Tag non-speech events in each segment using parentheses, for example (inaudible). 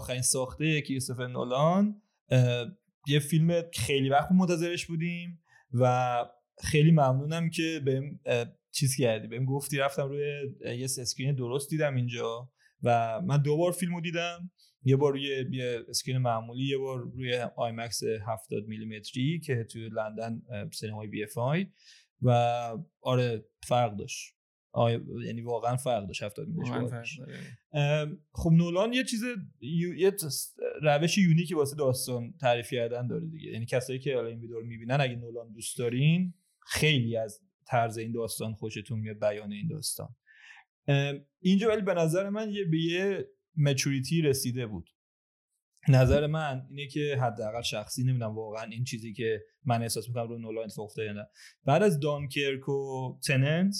آخرین ساخته کریستوفر نولان یه فیلم خیلی وقت منتظرش بودیم و خیلی ممنونم که بهم چیز کردی. بهم گفتی رفتم روی یه screen درست دیدم اینجا و من دو بار فیلمو دیدم. یه بار روی یه screen معمولی یه بار روی IMAX 70 میلیمتری که توی لندن سینمای BFI و آره فرق داشت. آه یعنی واقعا فرق داشت. 70 خب نولان یه چیز یه روش یونیکی واسه داستان تعریف کردن داره دیگه. یعنی کسایی که حالا این ویدیو رو می‌بینن اگه نولان دوست دارین خیلی از طرز این داستان خوشتون میاد بیان این داستان. اینجا ولی به نظر من یه به یه مچوریتی رسیده بود. نظر من اینه که حداقل شخصی نمی‌دونم واقعا این چیزی که من احساس می‌کنم رو نولان اتفاق افتاده نه. بعد از دانکرک و تننت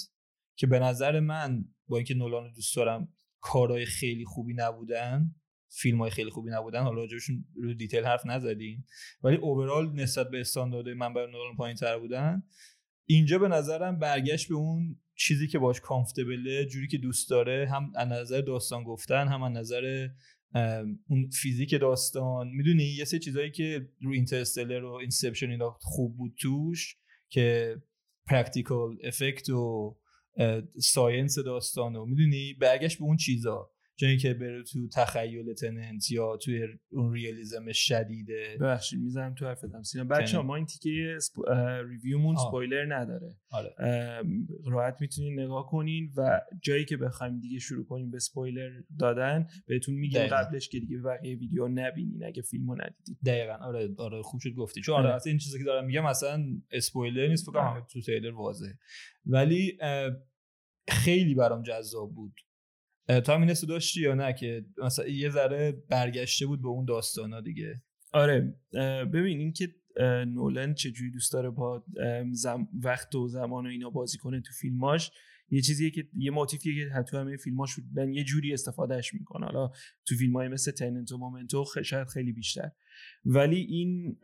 که به نظر من با اینکه نولان دوست دارم کارهای خیلی خوبی نبودن فیلم های خیلی خوبی نبودن. حالا راجبشون رو detail حرف نزدیم. ولی overall نسبت به standard من برای نولان پایین تر بودن. اینجا به نظرم برگشت به اون چیزی که باش comfortable ه جوری که دوست داره. هم از نظر داستان گفتن هم از نظر اون فیزیک داستان. می‌دونی یه سه چیزایی که رو اینترستلر و اینسپشن اینا خوب بود توش که practical effect و science داستان و می‌دونی؟ برگشت به اون چیزا. جایی که بره تو تخیل تننت یا توی اون realism شدیده ببخشید می‌ذارم تو حرفتم سینا بچه ما این تیکه اسپ... review مون spoiler نداره. آره. راحت می‌تونین نگاه کنین و جایی که بخوایم دیگه شروع کنیم به سپویلر دادن بهتون میگیم قبلش که دیگه بقیه ویدیو نبینین اگه فیلمو ندیدید دقیقا. آره آره خوب شد گفتی. چون آره, آره. این چیزی که دارم میگم مثلا اسپویلر نیست فکر کنم تو تریلر واضحه. ولی خیلی برام جذاب بود. تا هم این داشتی یا نه که مثلا یه ذره برگشته بود به اون داستانا دیگه؟ آره ببین این که نولن چجوری دوست داره با وقت و زمان و اینا بازی کنه تو فیلماش یه چیزیه که یه موتیفیه که تو همه فیلماش من یه جوری استفادهش می‌کنه. حالا تو فیلم های مثل تننت و مومنتو شاید خیلی بیشتر. ولی این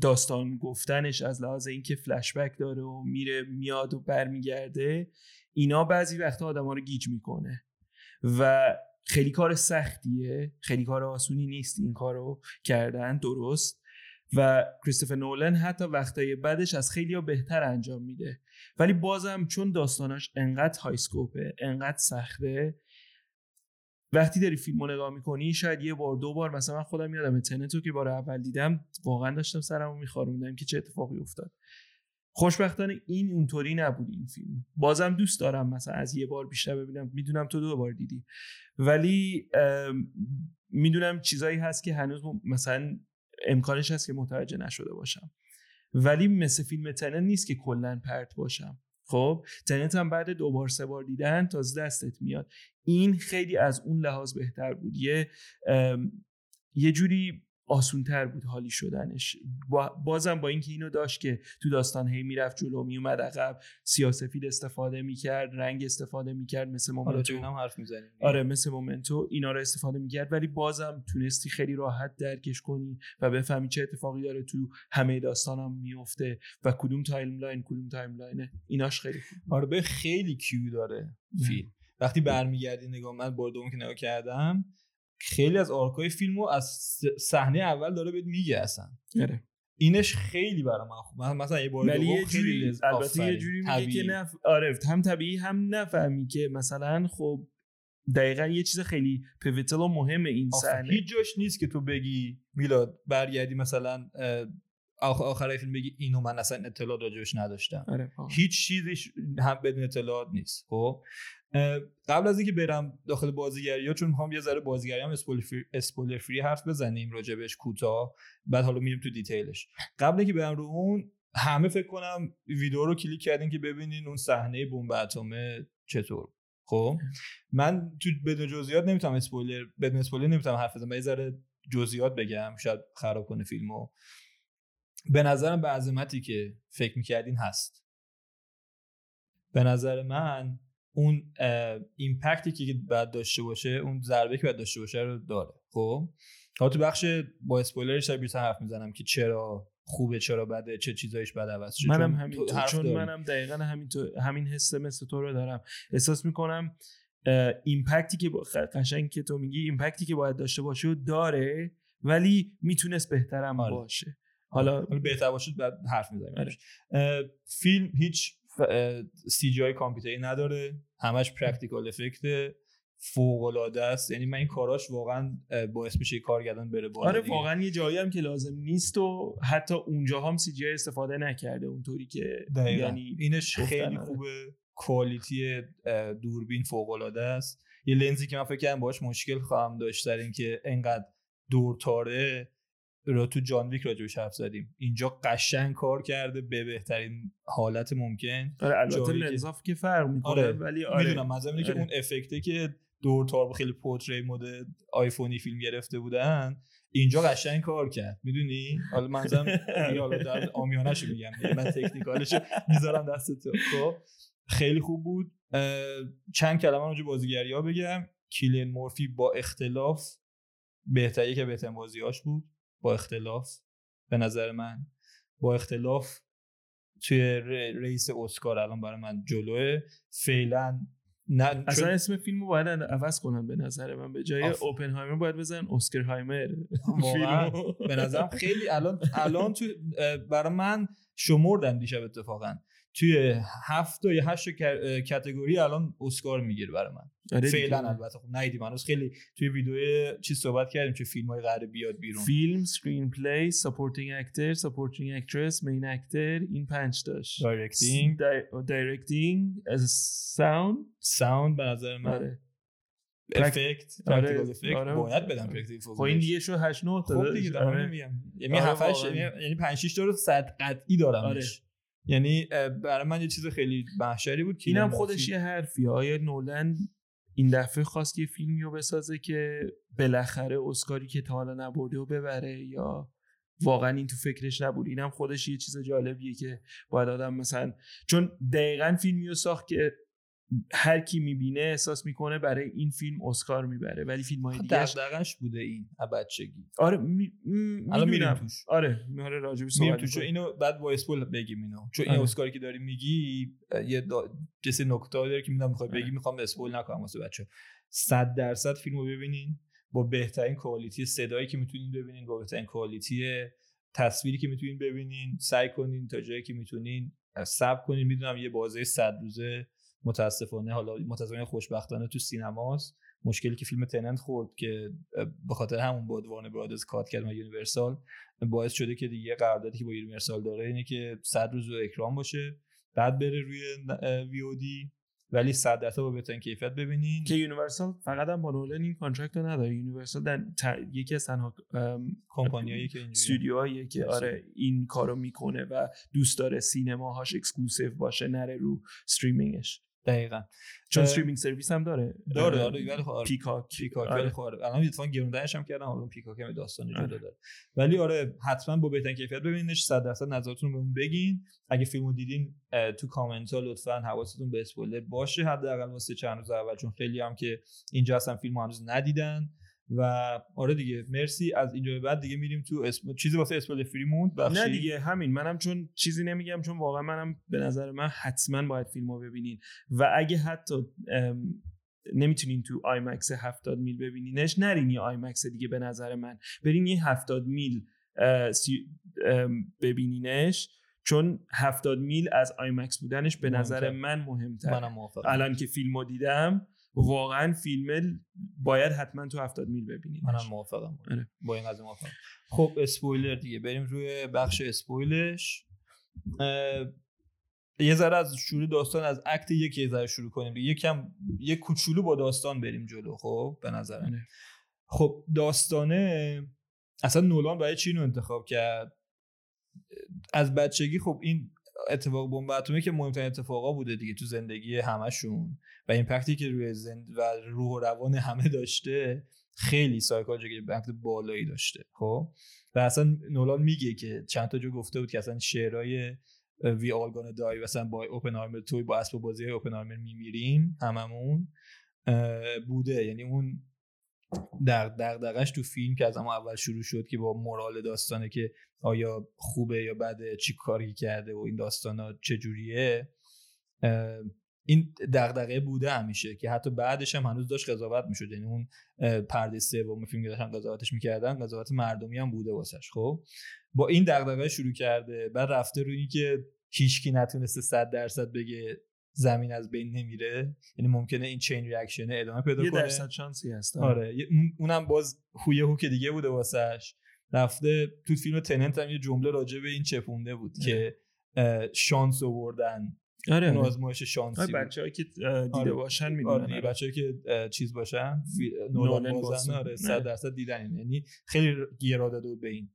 داستان گفتنش از لحاظ اینکه فلشبک داره و میره میاد و برمیگرده اینا بعضی وقتا آدم رو گیج می‌کنه. و خیلی کار سختیه. خیلی کار آسونی نیست این کارو کردن درست. و کریستوفر نولن حتی وقتای بعدش از خیلی ها بهتر انجام میده. ولی بازم چون داستاناش انقدر هایسکوپه انقدر سخته وقتی داری فیلمو نگاه می‌کنی شاید یه بار دو بار مثلا من خودم یادم تنتو که بار اول دیدم واقعا داشتم سرمو میخاروندم که چه اتفاقی افتاد. خوشبختانه این اونطوری نبود این فیلم. بازم دوست دارم مثلا از یه بار بیشتر ببینم. می‌دونم تو دو بار دیدی. ولی می‌دونم چیزایی هست که هنوز مثلا امکانش هست که متوجه نشده باشم. ولی مثل فیلم تنن نیست که کلا پرت باشم. خب تنت هم بعد دو بار سه بار دیدن تازه دستت میاد. این خیلی از اون لحاظ بهتر بود. یه یه جوری آسونتر بود حالی شدنش. بازم با اینکه اینو داشت که تو داستان هی می‌رفت جلو میومد عقب سیاه‌سفید استفاده می‌کرد رنگ استفاده می‌کرد مثل مومنتو. هم حرف می‌زنیم. آره مثل مومنتو اینا رو استفاده می‌کرد. ولی بازم تونستی خیلی راحت درکش کنی و بفهمی چه اتفاقی داره تو همه داستانم هم میفته و کدوم timeline کدوم timeline ه. ایناش خیلی خوب آره به خیلی cue داره فیلم. وقتی برمیگردی نگاه من بار که نگاه کردم خیلی از آرکای فیلمو از صحنه اول داره بهت میگه اصلا. آره. اینش خیلی برای من خوب. مثلا یه بار یه خیلی البته یه جوری میگه که نف... آره هم طبیعی هم نفهمی که مثلا خب دقیقا یه چیز خیلی پیوتل و مهم این صحنه. هیچ جاش نیست که تو بگی میلاد برگردی مثلا آخر فیلم بگی اینو من اصلا اطلاع راجبش نداشتم. آره هیچ چیزیش هم بدون اطلاعات نیست خب؟ قبل از اینکه برم داخل بازیگری ها چون می‌خوام یه ذره بازیگری هم spoiler free حرف بزنیم راجبش کوتاه بعد حالا میریم تو detail ش. قبل اینکه برم رو اون همه فکر کنم ویدیو رو کلیک کردین که ببینین اون صحنه بمب اتمه چطور. خب؟ من تو بدون جزئیات نمی‌تونم اسپویلر بدون اسپویلر نمی‌تونم حرف بزنم یه ذره جزئیات بگم شاید خراب کنه فیلمو. به نظرم به عظمتی که فکر می‌کردین هست. به نظر من اون impact ی که باید داشته باشه اون ضربه که باید داشته باشه رو داره خب؟ حالا تو بخش با اسپویلرش بیشتر حرف می‌زنم که چرا خوبه چرا بده چه چیزایش بد عوض شد. منم همین چون منم دقیقا همین تو همین حس مثل تو رو دارم. احساس می‌کنم impact ی که قشنگ که تو میگی impact ی که باید داشته باشه داره ولی می‌تونست بهترم آره. باشه. حالا بهتر باشید بعد حرف می‌زنیم آره. فیلم هیچ CGI کامپیوتری نداره همش practical effect فوق العاده است یعنی من این کاراش واقعا باعث میشه کارگردان بره بالا آره. واقعا یه جایی هم که لازم نیست و حتی اونجا هم CG استفاده نکرده اونطوری که دقیقاً. یعنی اینش خیلی آره. خوبه quality دوربین فوق العاده است یه لنزی که من فکر کردم باهاش مشکل خواهم داشت در اینکه انقدر دورتاره را تو جان ویک راجبش حرف زدیم. اینجا قشنگ کار کرده به بهترین حالت ممکن. آره البته لنزاف که فرق می‌کنه آره. ولی آره. می‌دونم منظورم اینه که آره. اون افکته که دورتار خیلی پورتری مود آیفونی فیلم گرفته بودن اینجا قشنگ کار کرد. می‌دونی؟ حالا منظورم دیگه حالا در آمیانه‌شو میگم. من تکنیکالش می‌ذارم دست تو. خب خیلی خوب بود. چند کلمه راجع بازیگری ها بگم. کیلین مورفی با اختلاف بهتری که بهترین بازیاش بود. با اختلاف به نظر من با اختلاف توی رئیس اسکار الان برای من جلوه فعلا نه اصلا چون- اسم فیلمو باید عوض کنن به نظر من به جای آف. اوپنهایمر باید بزن اسکر هایمر. به نظرم خیلی الان الان تو برای من شمردن دیشب اتفاقا توی هفت یا هشت کتگوری الان اسکار می‌گیره برای من. آره. فعلا البته. خب ندیدیم. هنوز خیلی توی ویدیو چیز صحبت کردیم چه فیلم های قراره بیاد بیرون. فیلم سکرین پلی ساپورتینگ اکتر ساپورتینگ اکترس مین اکتر این پنج داشت دایرکتینگ دایرکتینگ ساوند ساوند به نظر من. آره. افکت آره، افکت آره. باید بدم پرکتیکال خب این دیگه شو 8 9 تا خب دیگه دارم. نمیگم یعنی آره، 7 واقعا. یعنی 5 6 تا رو صد قطعی دارم آره. یعنی برای من یه چیز خیلی محشری بود که اینم خودش یه حرفیه. آیا نولن این دفعه خواست یه فیلمی رو بسازه که بالاخره اسکاری که تا حالا نبرده و ببره یا واقعا این تو فکرش نبود؟ اینم خودش یه چیز جالبیه که باید آدم مثلا چون دقیقا فیلمی رو ساخت که هر کی می‌بینه احساس می‌کنه برای این فیلم اسکار می‌بره ولی فیلم های دیگه دغدغش بوده این بچگی آره می... م- الان میریم. توش آره آره راجبش میریم صحبت توش. اینو بعد با اسپول بگیم اینو چون این آره. اسکاری که داری میگی یه دا... جسه نکته داره که می‌دونم می‌خوای آره. بگی می‌خوام spoil نکنم واسه بچه 100 درصد فیلمو ببینین با بهترین quality صدایی که می‌تونین ببینین با بهترین quality تصویری که می‌تونین ببینین سعی کنین تا جایی که می‌تونین صبر کنین می‌دونم یه بازه 100 روزه متاسفانه حالا متاسفانه خوشبختانه تو سینماست. مشکلی که فیلم تننت خورد که به خاطر همون بود وارن برادرز cut کرد و یونیورسال باعث شده که دیگه قراردادی که با یونیورسال داره اینه که 100 روز رو اکران باشه بعد بره روی VOD ولی 100 درصد با بهترین کیفیت ببینین. که یونیورسال فقط هم با نولن این contract رو نداره. یونیورسال در یکی از تنها کمپانیایی که اینجوری استودیوهاییه که آره این کارو می‌کنه و دوست داره سینماهاش exclusive باشه نره رو streaming ش دقیقاً چون streaming service هم داره داره آره ولی خب آره. پیکاک پیکاک آره. ولی خب آره. الان اتفاقا گرونترش هم کردن حالا پیکاک هم داستان جدا. داره ولی آره حتما با بهترین کیفیت ببینینش 100 درصد نظرتون رو بگین اگه فیلمو دیدین تو کامنت ها لطفا حواستون به اسپویلر باشه حداقل واسه چند روز اول چون خیلی هم که اینجا هستن فیلمو هنوز ندیدن و آره دیگه مرسی. از اینجا به بعد دیگه میریم تو اسم... چیزی واسه spoiler free موند بخشی نه دیگه همین. منم چون چیزی نمیگم چون واقعا منم به نظر من حتما باید فیلمو ببینین. و اگه حتی ام، نمی‌تونین تو آیمکس 70 میل ببینینش نرین یه آیمکس دیگه به نظر من. برین یه 70 میل ببینینش چون 70 میل از آیمکس بودنش به نظر مهمتر. من مهمتر. منم الان که فیلمو دیدم واقعا فیلم باید حتما تو 70 میل ببینین منم موافقم. آره. با این قضیه موافقم. خب اسپویلر دیگه. بریم روی بخش اسپویلش. یه ذره از شروع داستان از اکت یک یه ذره شروع کنیم. یکم یه کوچولو با داستان بریم جلو خب به نظرم. آره. خب داستانه اصلا نولان برای چی اینو انتخاب کرد؟ از بچگی خب این اتفاق بمب اتمی که مهمترین اتفاقا بوده دیگه تو زندگی همشون. و impact ی که روی زند و روح و روان همه داشته خیلی psychologic impact بالایی داشته خب؟ و اصلا نولان میگه که چند تا جا گفته بود که اصلا شعرهای we all gonna die مثلا با اوپنهایمر توی با اسب بازی اوپنهایمر میمیریم هممون بوده. یعنی اون در دغدغش تو فیلم که از اما اول شروع شد که با مورال داستانه که آیا خوبه یا بده چی کاری کرده و این داستانا چجوریه این دغدغه بوده همیشه که حتی بعدش هم هنوز داشت قضاوت می‌شد. یعنی اون پرده سوم فیلم که داشتن قضاوتش می‌کردن قضاوت مردمی هم بوده واسش خب؟ با این دغدغه شروع کرده بعد رفته روی اینکه هیچکی نتونسته 100 درصد بگه زمین از بین نمیره یعنی ممکنه این چین ریاکشن ادامه پیدا یه کنه درصد شانسی هست آره یه- اون- اونم باز هویه هوک دیگه بوده واسش رفته تو فیلم تننت هم یه جمله راجع به این چپونده بود که اه، شانس آوردن آره اون آزمایش شانسی بود. بچه‌ای که اه، دیده آره. باشن آره می‌دونن دیگه بچه‌ای که چیز باشن. نولان بازن. آره نه. 100 درصد دیدن. یعنی خیلی گیرا داده به این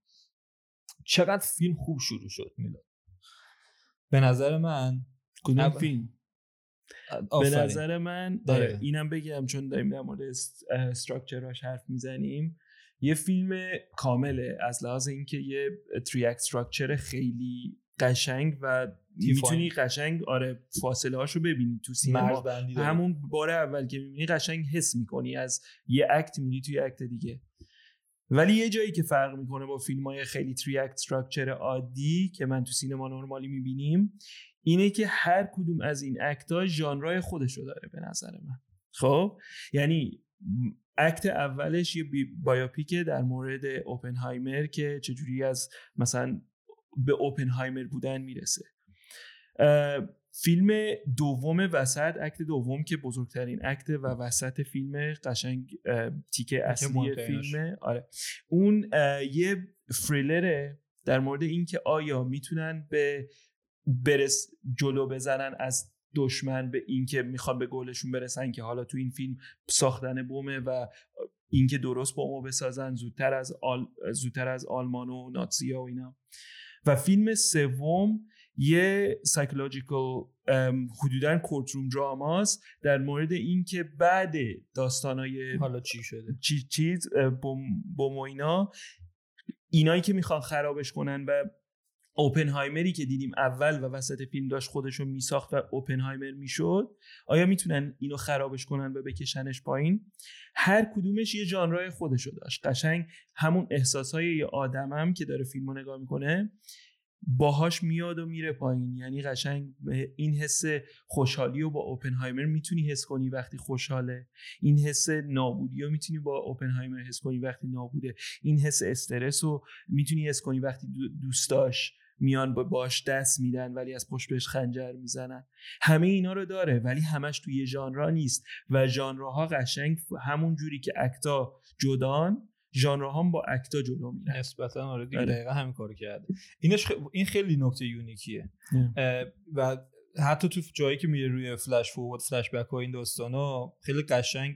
چقدر فیلم خوب شروع شد میلاد به نظر من کدوم فیلم به. نظر من دقیقاً. آره، اینم بگم چون داریم در مورد structure اش حرف می‌زنیم یه فیلم کامله از لحاظ اینکه یه three act structure خیلی قشنگ و. می‌تونی قشنگ آره فاصله هاشو ببینی تو سینما داره. همون بار اول که می‌بینی قشنگ حس می‌کنی از یه act میری توی act دیگه ولی یه جایی که فرق می‌کنه با فیلم های خیلی three act structure عادی که من تو سینما normally می‌بینیم اینه که هر کدوم از این اکت ها ژانرای خودشو داره به نظر من. خب؟ یعنی اکت اولش یه بایوپیکه در مورد اوپنهایمر که چجوری از مثلا به اوپنهایمر بودن می‌رسه. فیلم دوم وسط اکت دوم که بزرگترین اکت و وسط فیلم قشنگ تیکه اصلی. فیلمه. آره. اون یه فریلره در مورد اینکه آیا می‌تونن به race جلو بزنن از دشمن به اینکه می‌خوان به گلشون برسن که حالا تو این فیلم ساختن بمبه و اینکه درست بمبو بسازن زودتر از آل... زودتر از آلمان و ناتسیا و اینا. و فیلم سوم یه psychological حدودا courtroom drama ست در مورد اینکه بعد داستانای حالا چی شده؟ چیز چیز و اینا اینایی که می‌خوان خرابش کنن و اوپنهایمری که دیدیم اول و وسط فیلم داشت خودشو میساخت و اوپنهایمر می‌شد آیا می‌تونن اینو خرابش کنن و بکشنش پایین؟ هر کدومش یه ژانرای خودشو داشت. قشنگ همون احساسهای یه آدمم که داره فیلمو نگاه می‌کنه باهاش میاد و میره پایین. یعنی قشنگ این حس خوشحالی رو با اوپنهایمر می‌تونی حس کنی وقتی خوشحاله. این حس نابودی رو می‌تونی با اوپنهایمر حس کنی وقتی نابوده. این حس استرس رو می‌تونی حس کنی وقتی دو- دوستاش میان با باش دست میدن ولی از پشت بهش خنجر می‌زنن. همه اینا رو داره ولی همش توی یه ژانرا نیست. و ژانرها قشنگ همون جوری که اکتا جدان ژانرها هم با اکتا جلو میرن. نسبتا آره دیگه آره. دقیقا همین کارو کرده. اینش خ... این خیلی نکته یونیکیه. و حتی تو جایی که میره روی flash forward flashback ها این داستانا خیلی قشنگ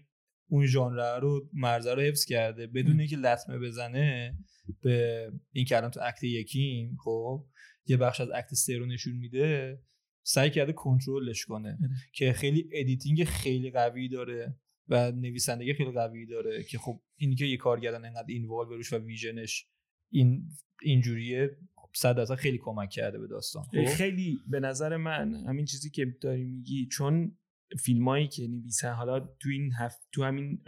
اون ژانر رو مرزه رو حفظ کرده بدون اینکه لطمه بزنه به این که الان تو act یکیم خب یه بخش از act سه رو نشون میده سعی کرده کنترلش کنه. که خیلی editing خیلی قوی داره و نویسندگی خیلی قوی داره که خب این که یه کارگردان انقدر involve روش و vision ش این اینجوریه خب صد درصد خیلی کمک کرده به داستان خب خیلی به نظر من همین چیزی که داری میگی چون فیلمایی که نویسن حالا تو این هفت تو همین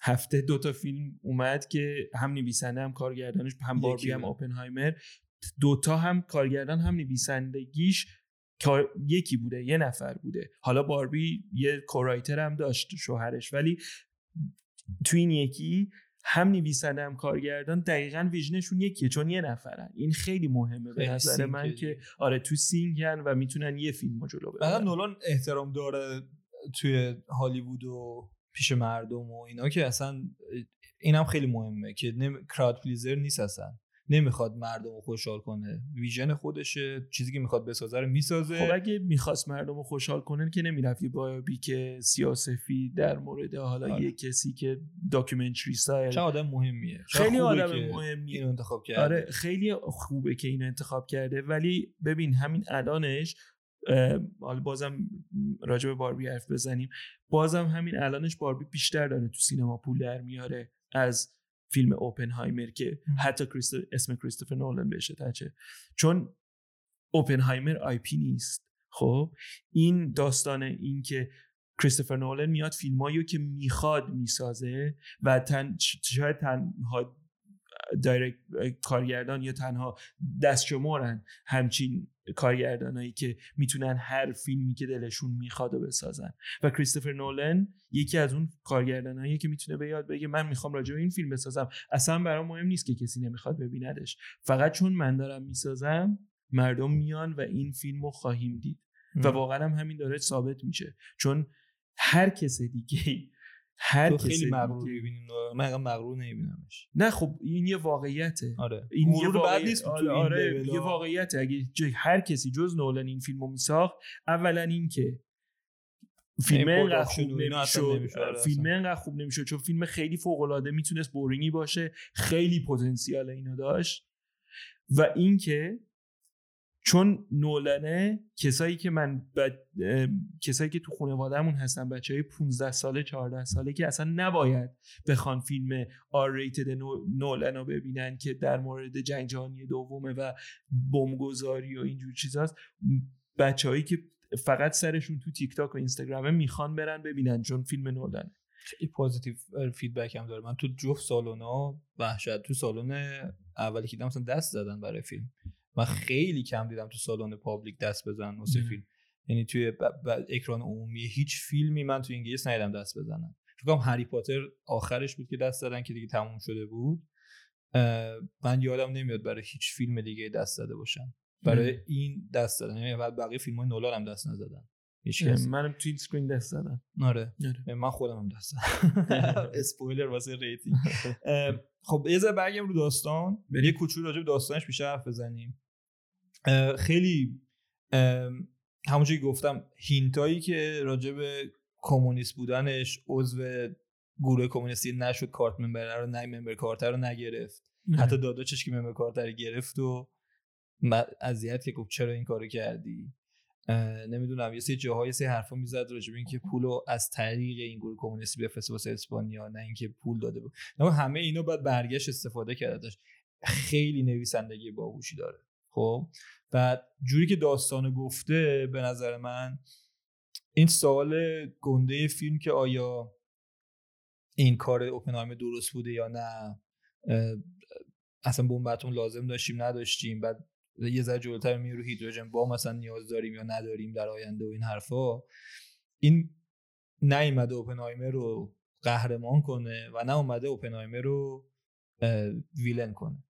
هفته دو تا فیلم اومد که هم نویسنده هم کارگردانش هم باربی هم. اوپنهایمر دوتا هم کارگردان هم نویسندگیش. یکی بوده یه نفر بوده حالا باربی یه کورایتر هم داشت شوهرش ولی تو این یکی هم نویسنده هم کارگردان دقیقا vision شون یکیه چون یه نفرن. این خیلی مهمه به نظر من. که آره تو sync ان و می‌تونن یه فیلم جلو بعدم ببرن نولان احترام داره توی هالیوود و پیش مردم و اینا که اصلا اینم خیلی مهمه که نمی... crowd pleaser نیست اصلا. نمی‌خواد مردم رو خوشحال کنه. vision خودشه چیزی که می‌خواد بسازه رو می‌سازه. خب اگه می‌خواست مردم رو خوشحال کنن که نمی‌رفت یه biopic سیاسی در مورد حالا آره. یه کسی که documentary style چه آدم مهمیه. خیلی آدم مهمیه. اینو انتخاب کرده. آره خیلی خوبه که اینو انتخاب کرده. ولی ببین همین الانش حالا بازم راجع به باربی حرف بزنیم. بازم همین الانش باربی بیشتر داره تو سینما پول در میاره از فیلم اوپنهایمر که. حتی کریست... اسم کریستوفر نولن بهش attached ه چون اوپنهایمر IP نیست خب این داستان این که کریستوفر نولن میاد فیلمایی رو که می‌خواد می‌سازه و تن... شاید تنها دایرکت کارگردان یا تنها دستشمارن همچین کارگردانایی که می‌تونن هر فیلمی که دلشون می‌خواد و بسازن. و کریستوفر نولن یکی از اون کارگردانایی که می‌تونه به یاد بگه من می‌خوام راجع به این فیلم بسازم. اصلا برام مهم نیست که کسی نمی‌خواد ببیندش. فقط چون من دارم می‌سازم مردم میان و این فیلم رو خواهیم دید. و واقعا هم همین داره ثابت میشه. چون هر کس دیگه هر تو خیلی مغرور دیگه- می‌بینی من مغرور نمیبینمش. نه خب این یه واقعیته. آره. این یه غرور بد واقعی- نیست تو آره, این آره یه. واقعیته. اگه ج- هر کسی جز نولن این فیلمو میساخت اولا این که فیلم این انقدر production خوب نمی‌شد. آره، فیلم. انقدر خوب نمی‌شد چون فیلم خیلی فوق العاده می‌تونست boring ی باشه خیلی پتانسیال اینو داشت. و اینکه چون نولنه کسایی که من. اه، کسایی که تو خانوادهمون هستن بچه های 15 ساله 14 ساله که اصلا نباید بخوان فیلم R rated نولن رو ببینن که در مورد جنگ جهانی دومه و بمبگذاری و اینجور چیزاست. بچههایی که فقط سرشون تو تیک تاک و اینستاگرامه می‌خوان برن ببینن چون فیلم نولن خیلی positive feedback هم داره. من تو جفت سالونا وحشت تو سالن اولی که مثلا دست زدن برای فیلم. من خیلی کم دیدم تو سالن public دست بزنن واسه. فیلم. یعنی توی ب- ب- اکران عمومی هیچ فیلمی من تو انگلیس ندیدم دست بزنن. فکر هری پاتر آخرش بود که دست زدن که دیگه تموم شده بود. من یادم نمیاد برای هیچ فیلم دیگه دست زده باشن. برای. این دست زدن. یعنی بعد بقیه فیلم های نولان هم دست نزدن. منم تو این screen دست زدم. آره. آره. من خودم هم دست زدم. (laughs) اسپویلر واسه rating. خب یه ذره برگردیم رو داستان. یه کوچولو راجع به داستانش بیشتر حرف بزنیم. خیلی همونجوری گفتم هینتایی که راجع به کمونیست بودنش عضو گروه کمونیستی نشد کارت ممبر رو نه ممبر کارت رو نگرفت. حتی داداشش که ممبر کارت رو گرفت و اذیت که گفت چرا این کارو کردی؟ نمی‌دونم یه سری جاهای سری حرفا می‌زد راجع به اینکه پولو از طریق این گروه کمونیستی بفرسته واسه اسپانیا نه اینکه پول داده بود همه اینو باید برگشت استفاده کرده داشت خیلی نویسندگی باهوشی داره. خب. بعد جوری که داستان گفته به نظر من این سوال گنده فیلم که آیا این کار اوپنهایمر درست بوده یا نه اصلا بمبتون لازم داشتیم نداشتیم. بعد یه ذره جلوتر می رو هیدروژن با مثلا نیاز داریم یا نداریم در آینده و این حرفا. این نیومده اوپنهایمر رو قهرمان کنه و نه اومده اوپنهایمر رو ویلن کنه.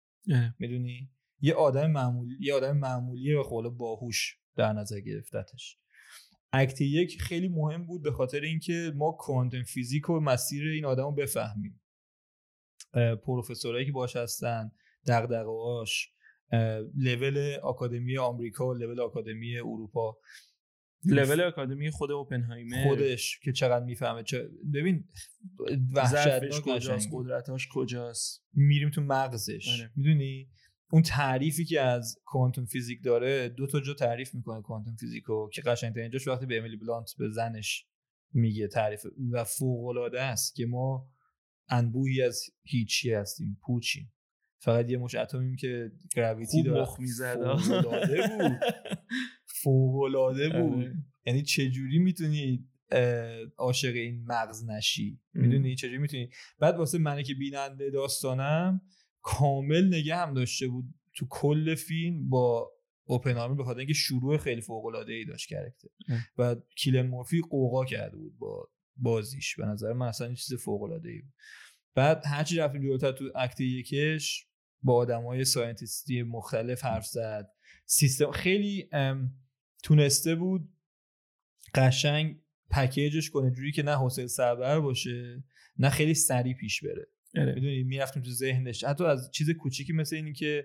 می‌دونی؟ یه آدم معمولی یه آدم معمولیه و خب باهوش در نظر گرفتتش. اکت یک خیلی مهم بود به خاطر اینکه ما کوانتوم فیزیک و مسیر این آدم رو بفهمیم. اه، پروفسورایی که باش هستن دغدغه‌هاش اه، لول آکادمی آمریکا و لول آکادمی اروپا. لول آکادمی خود اوپنهایمر. خودش که چقدر می‌فهمه چه... ببین وحشتناک کجاست. قدرتاش کجاست؟ میریم تو مغزش. آره. می‌دونی؟ اون تعریفی که از کوانتوم فیزیک داره دو تا جا تعریف می‌کنه کوانتوم فیزیکو که قشنگترین جاش وقتی به امیلی بلانت به زنش میگه تعریف و فوق العاده است که ما انبوهی از هیچی هستیم پوچیم. فقط یه مش اتمیم که گراویتی داره مخ می‌زد. بود. فوق‌العاده بود. (laughs) آره. یعنی چجوری می‌تونی عاشق این مغز نشی. می‌دونی چجوری می‌تونی؟ بعد واسه منه که بیننده داستانم کامل نگه هم داشته بود تو کل فیلم با اوپنهایمر به خاطر اینکه شروع خیلی فوق العاده ای داشت کرکتر. و کیلن مورفی قوقا کرده بود با بازیش. به نظر من اصلا چیز فوق العاده ای بود. بعد هرچی رفتیم جلوتر تو اکت یکش با آدمای ساینتیستی مختلف حرف زد. سیستم خیلی تونسته بود قشنگ پکیجش کنه. جوری که نه حوصله سربر باشه نه خیلی سریع پیش بره. می‌دونی می‌رفتیم تو ذهنش. حتی از چیز کوچیکی مثل اینی که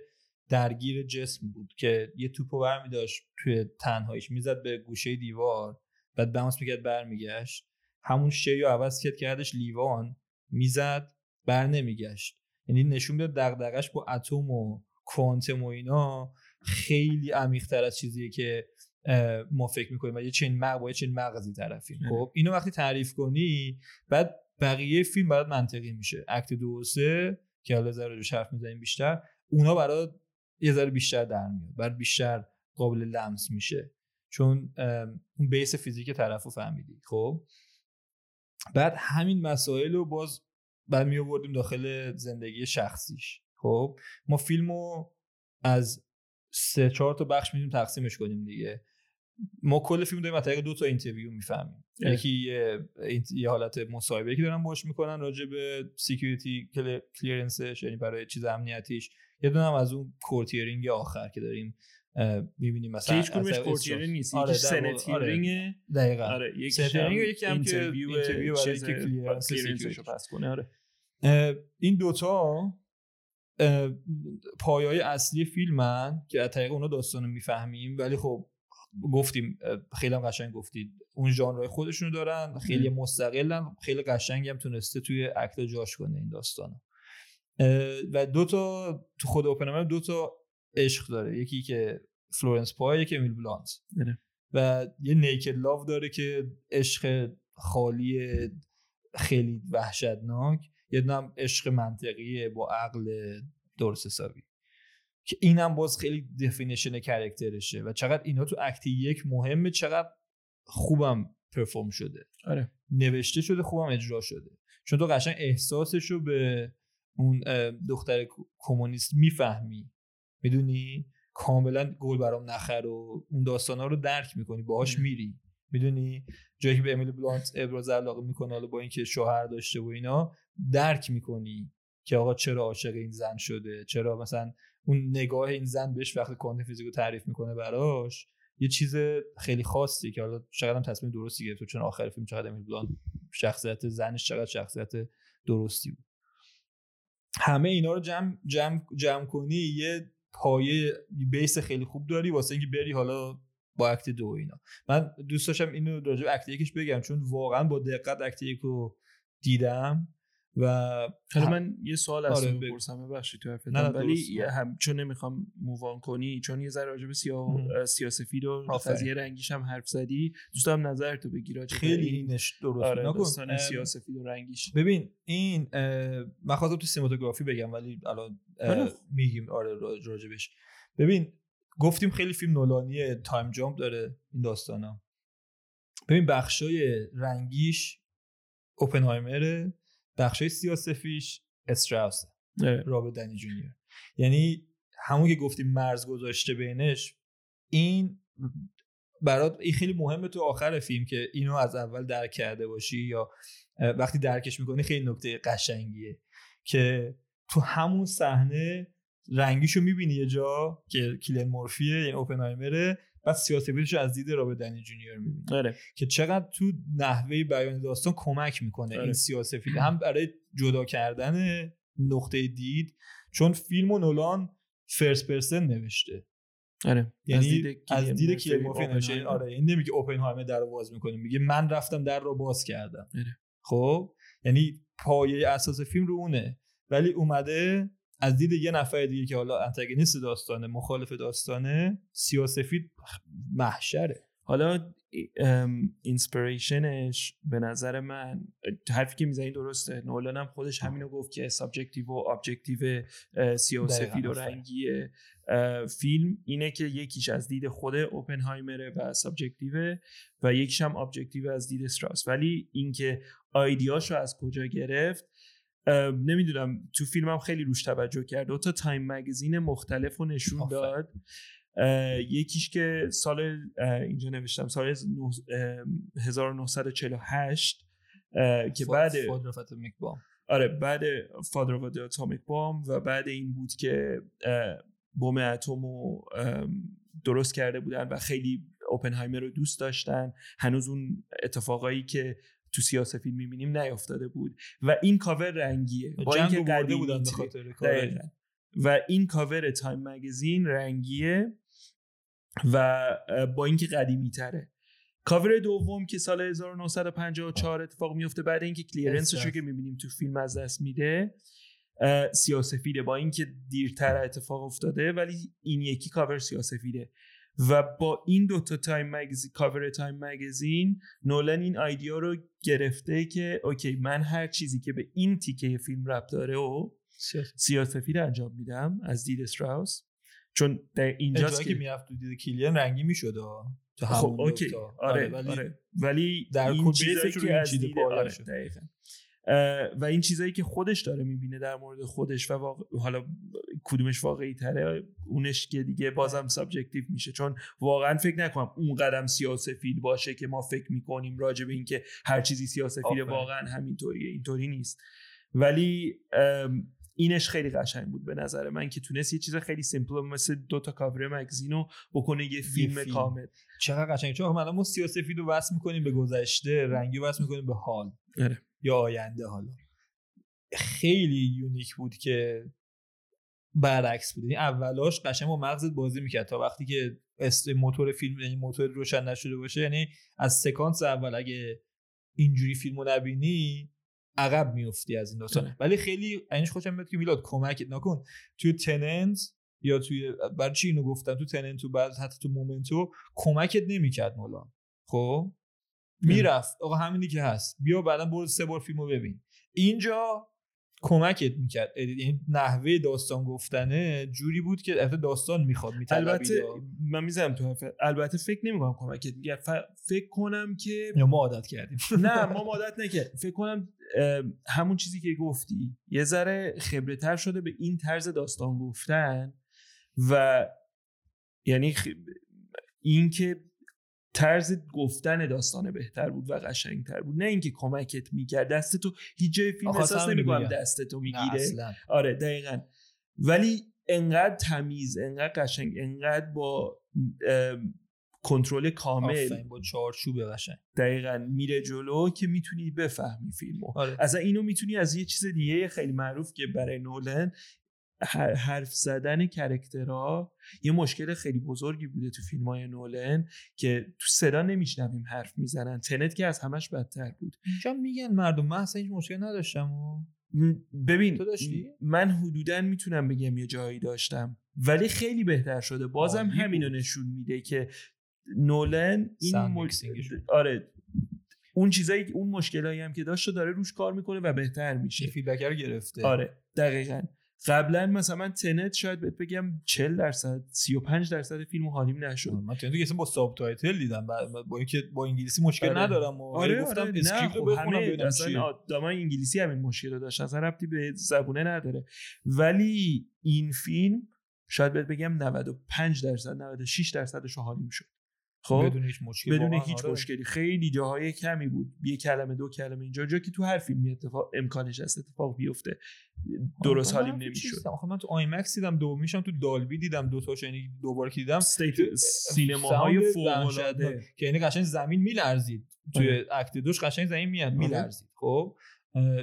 درگیر جسم بود که یه توپو برمی داشت توی تنهاییش می‌زد به گوشه دیوار بعد بماس می‌کرد برمیگشت. همون شی رو عوض کرد کردش لیوان می‌زد بر نمیگشت. یعنی نشون می‌داد دغدغش با اتم و کوانتوم و اینا خیلی عمیق‌تر از چیزیه که ما فکر می‌کنیم و یه چنین مغز با یه چنین مغزی طرفیم. آره. خب اینو وقتی تعریف کنی بعد بقیه فیلم برات منطقی میشه. اکت دو و سه که حالا ذره روش حرف می‌زنیم بیشتر اونا برات یه ذره بیشتر در میاد بعد بیشتر قابل لمس میشه. چون اون بیس فیزیک طرف رو فهمیدی خب؟ بعد همین مسائل رو باز بعد می داخل زندگی شخصیش خب؟ ما فیلمو از سه چهار تا بخش می‌تونیم تقسیمش کنیم دیگه. ما کل فیلم داریم از طریق دو تا interview می‌فهمیم. یکی یه, یه حالت مصاحبه که دارن باش می‌کنن راجع به security clearance ش یعنی برای چیز امنیتیش. یه دونه هم از اون court hearing آخر که داریم می‌بینیم مثلا هیچ کدومش court hearing نیست. آره senate hearing دقیقاً. آره یکی senate hearing هم یکی هم که interview برای که clearance clearance ش رو pass کنه آره. این دوتا اه، پایه‌های اصلی فیلمن که از طریق اونا داستان می‌فهمیم ولی خب گفتیم خیلی هم قشنگ گفتید. اون ژانرهای خودشونو دارن خیلی مستقلن. خیلی قشنگی هم تونسته توی act ا جاش کنه این داستانو اه، و دو تا تو خود اوپنهایمر دو تا عشق داره. یکی که فلورنس پای یکی امیلی بلانت. بله. و یه naked love داره که عشق خالی خیلی وحشتناک. یه دونه هم عشق منطقیه با عقل درست حسابی. که اینم باز خیلی دفینیشن کرکترشه و چقدر اینا تو اکت یک مهمه چقدر خوبم پرفورم شده. آره. نوشته شده خوبم اجرا شده. چون تو قشنگ احساسش رو به اون دختر کمونیست می‌فهمی. می‌دونی؟ کاملا گل برام نخر و اون داستانا رو درک می‌کنی باهاش اه. میری. می‌دونی؟ جایی که به امیلی بلانت ابراز علاقه می‌کنه حالا با اینکه شوهر داشته و اینا درک می‌کنی که آقا چرا عاشق این زن شده؟ چرا مثلا اون نگاه این زن بهش وقتی کوانتوم فیزیک رو تعریف می‌کنه براش یه چیز خیلی خاصی که حالا چقدر هم تصمیم درستی گرفت چون آخر فیلم چقدر امیل بلانت شخصیت زنش چقدر شخصیت درستی بود. همه اینا رو جمع جمع جمع کنی یه پایه بیس خیلی خوب داری واسه اینکه بری حالا با اکت دو اینا. من دوست داشتم اینو راجع به اکت یکش بگم چون واقعا با دقت اکت یک رو دیدم. و حالا هم- من یه سوال از آره،. بپرسم ببخشید تو حرفت ولی هم چون نمی‌خوام مووان کنی چون یه ذره راجع به سیاه. سیاسفید و. قضیه رنگیش هم حرف زدی دوست دارم نظر تو بگی راجع به خیلی این اینش درست آره نکن. سیاسفید و رنگیش ببین این من خواستم تو cinematography بگم ولی الان خوب. میگیم آره را- راجبش ببین گفتیم خیلی فیلم نولانی time jump داره این داستانا ببین بخشای رنگیش اوپنهایمره بخشای سیاسفیش استراوس. رابرت داونی جونیور یعنی همون که گفتیم مرز گذاشته بینش این برات این خیلی مهمه تو آخر فیلم که اینو از اول درک کرده باشی یا وقتی درکش می‌کنی خیلی نکته قشنگیه که تو همون صحنه رنگیشو می‌بینی یه جا که کیلین مورفیه یعنی اوپنهایمره بعد سیاسفیدش رو از دید رابرت داونی جونیور می‌بینی. آره. که چقدر تو نحوه بیان داستان کمک می‌کنه آره. این سیاسفید هم برای جدا کردن نقطه دید چون فیلم و نولان first person نوشته. آره. یعنی از دید مورفی نوشته. آره این نمیگه اوپنهایمر در رو باز می‌کنه میگه من رفتم در رو باز کردم. آره. خب؟ یعنی پایه اساس فیلم رو اونه. ولی اومده از دید یه نفر دیگه که حالا انتاگونیست داستانه مخالف داستانه سیاسفید محشره. حالا inspiration ش به نظر من حرفی که می‌زنی درسته. نولان هم خودش همینو گفت که subjective و objective سیاسفید و. رنگی فیلم اینه که یکیش از دید خود اوپنهایمره و subjective و یکیش هم objective از دید استراوس. ولی اینکه idea شو از کجا گرفت نمی‌دونم تو فیلمم خیلی روش توجه کرد. دو تا Time magazine مختلف رو نشون. داد. یکیش که سال اینجا نوشتم سال نه- اه، 1948 اه، که بعد آره بعد فادر the atomic bomb و بعد این بود که بمب اتم رو درست کرده بودن و خیلی اوپنهایمر رو دوست داشتن. هنوز اون اتفاقایی که تو سیاست فیلم می‌بینیم نیافتاده بود و این کاور رنگیه با اینکه قدیمی بودن. خاطر دقیقاً. و این cover Time magazine رنگیه و با اینکه قدیمی تره کاور دوم که سال 1954 اتفاق میفته بعد اینکه clearance ش رو. که می‌بینیم تو فیلم از دست میده سیاسفیده با اینکه دیرتر اتفاق افتاده ولی این یکی کاور سیاسفیده و با این دوتا Time magazine cover Time magazine نولن این idea رو گرفته که okay من هر چیزی که به این تیکه فیلم ربط داره و سیاسفید انجام میدم از دید استراوس چون در اینجاست که می‌رفت تو دید کیلین رنگی می‌شد خب okay دوتا. آره ولی آره ولی در این چیزایی که از دید آره. دقیقاً. و این چیزایی که خودش داره می‌بینه در مورد خودش و واقع... حالا کدومش واقعی تره اونش که دیگه بازم subjective میشه. چون واقعا فکر نکنم اون قدیم سیاسفید باشه که ما فکر می‌کنیم راجع به اینکه هر چیزی سیاسفیده واقعا همینطوریه اینطوری نیست. ولی اینش خیلی قشنگ بود به نظر من که تونست یه چیز خیلی simple مثل دو تا cover magazine و بکنه یه فیلم, فیلم. کامل. چقدر قشنگ. چون الان ما سیاسفید رو وصل می‌کنیم به گذشته رنگی وصل می‌کنیم به حال اره. یا آینده حالا. خیلی unique بود که برعکس بود. یعنی اولاش قشنگ با مغزت بازی می‌کرد تا وقتی که استارت موتور فیلم یعنی موتور روشن نشده باشه یعنی از سکانس اول اگه اینجوری فیلمو نبینی عقب میفتی از این داستان. آره. ولی خیلی اینش خوشم میاد که میلاد کمکت نکن. توی تننت یا توی برای چی اینو گفتم؟ تو تننت تو بعد حتی تو مومنتو کمکت نمی‌کرد نولان خب؟ می‌رفت. آقا همینی که هست. بیا بعدا برو سه بار فیلمو ببین. اینجا کمکت می‌کرد. یعنی نحوه داستان گفتنه جوری بود که داستان می‌خواد البته من می‌زنم تو البته فکر نمی‌کنم کمکت میگه فکر کنم که یا ما عادت کردیم. (laughs) نه ما عادت نکرد فکر کنم همون چیزی که گفتی یه ذره خبره تر شده به این طرز داستان گفتن و یعنی اینکه طرز گفتن داستان بهتر بود و قشنگتر بود. نه اینکه کمکت می‌کرد دست تو هیچ جای فیلم احساس نمی‌کنم دست تو می‌گیره. آره دقیقا. ولی انقدر تمیز انقدر قشنگ انقدر با کنترل کامل. با چارچوب قشنگ. دقیقا میره جلو که می‌تونی بفهمی فیلمو. آره. از اینو می‌تونی از یه چیز دیگه خیلی معروف که برای نولن حرف زدن character ها یه مشکل خیلی بزرگی بوده تو فیلم های نولن که تو صدا نمی‌شنویم حرف می‌زنن. تنت که از همش بدتر بود. اینجا میگن مردم من اصلا هیچ مشکل نداشتم و... ببین تو داشتی؟ من حدودا می‌تونم بگم یه جایی داشتم. ولی خیلی بهتر شده. بازم همینو نشون میده که نولن این آره اون چیزایی اون مشکلایی هم که داشت داره روش کار می‌کنه و بهتر میشه. feedback رو گرفته. آره دقیقا. قبلا مثلا من تنت شاید بهت بگم 40 درصد 35 درصد فیلم حالیم نشد من تنت که با subtitle دیدم با اینکه با انگلیسی مشکل آره. ندارم و آره گفتم آره. script رو خب بخونم اصلا آدمای انگلیسی همین مشکل رو داشت اصلا ربطی به زبونه نداره ولی این فیلم شاید بهت بگم 95 درصد 96 درصدش حالیم شد خب؟ بدون هیچ مشکلی. بدون هیچ آره. مشکلی. خیلی جاهای کمی بود. یه کلمه دو کلمه اینجا. جا که تو هر فیلمی اتفاق امکانش هست اتفاق بیفته. درست حالیم نمی‌شد. آخه من تو آیمکس دیدم دومیشم تو دالبی دیدم دو تاش یعنی دوبار که دیدم سینماهای فوق العاده. که یعنی قشنگ زمین میلرزید. توی آره. اکت دوش قشنگ زمین میاد آره. میلرزید. خب؟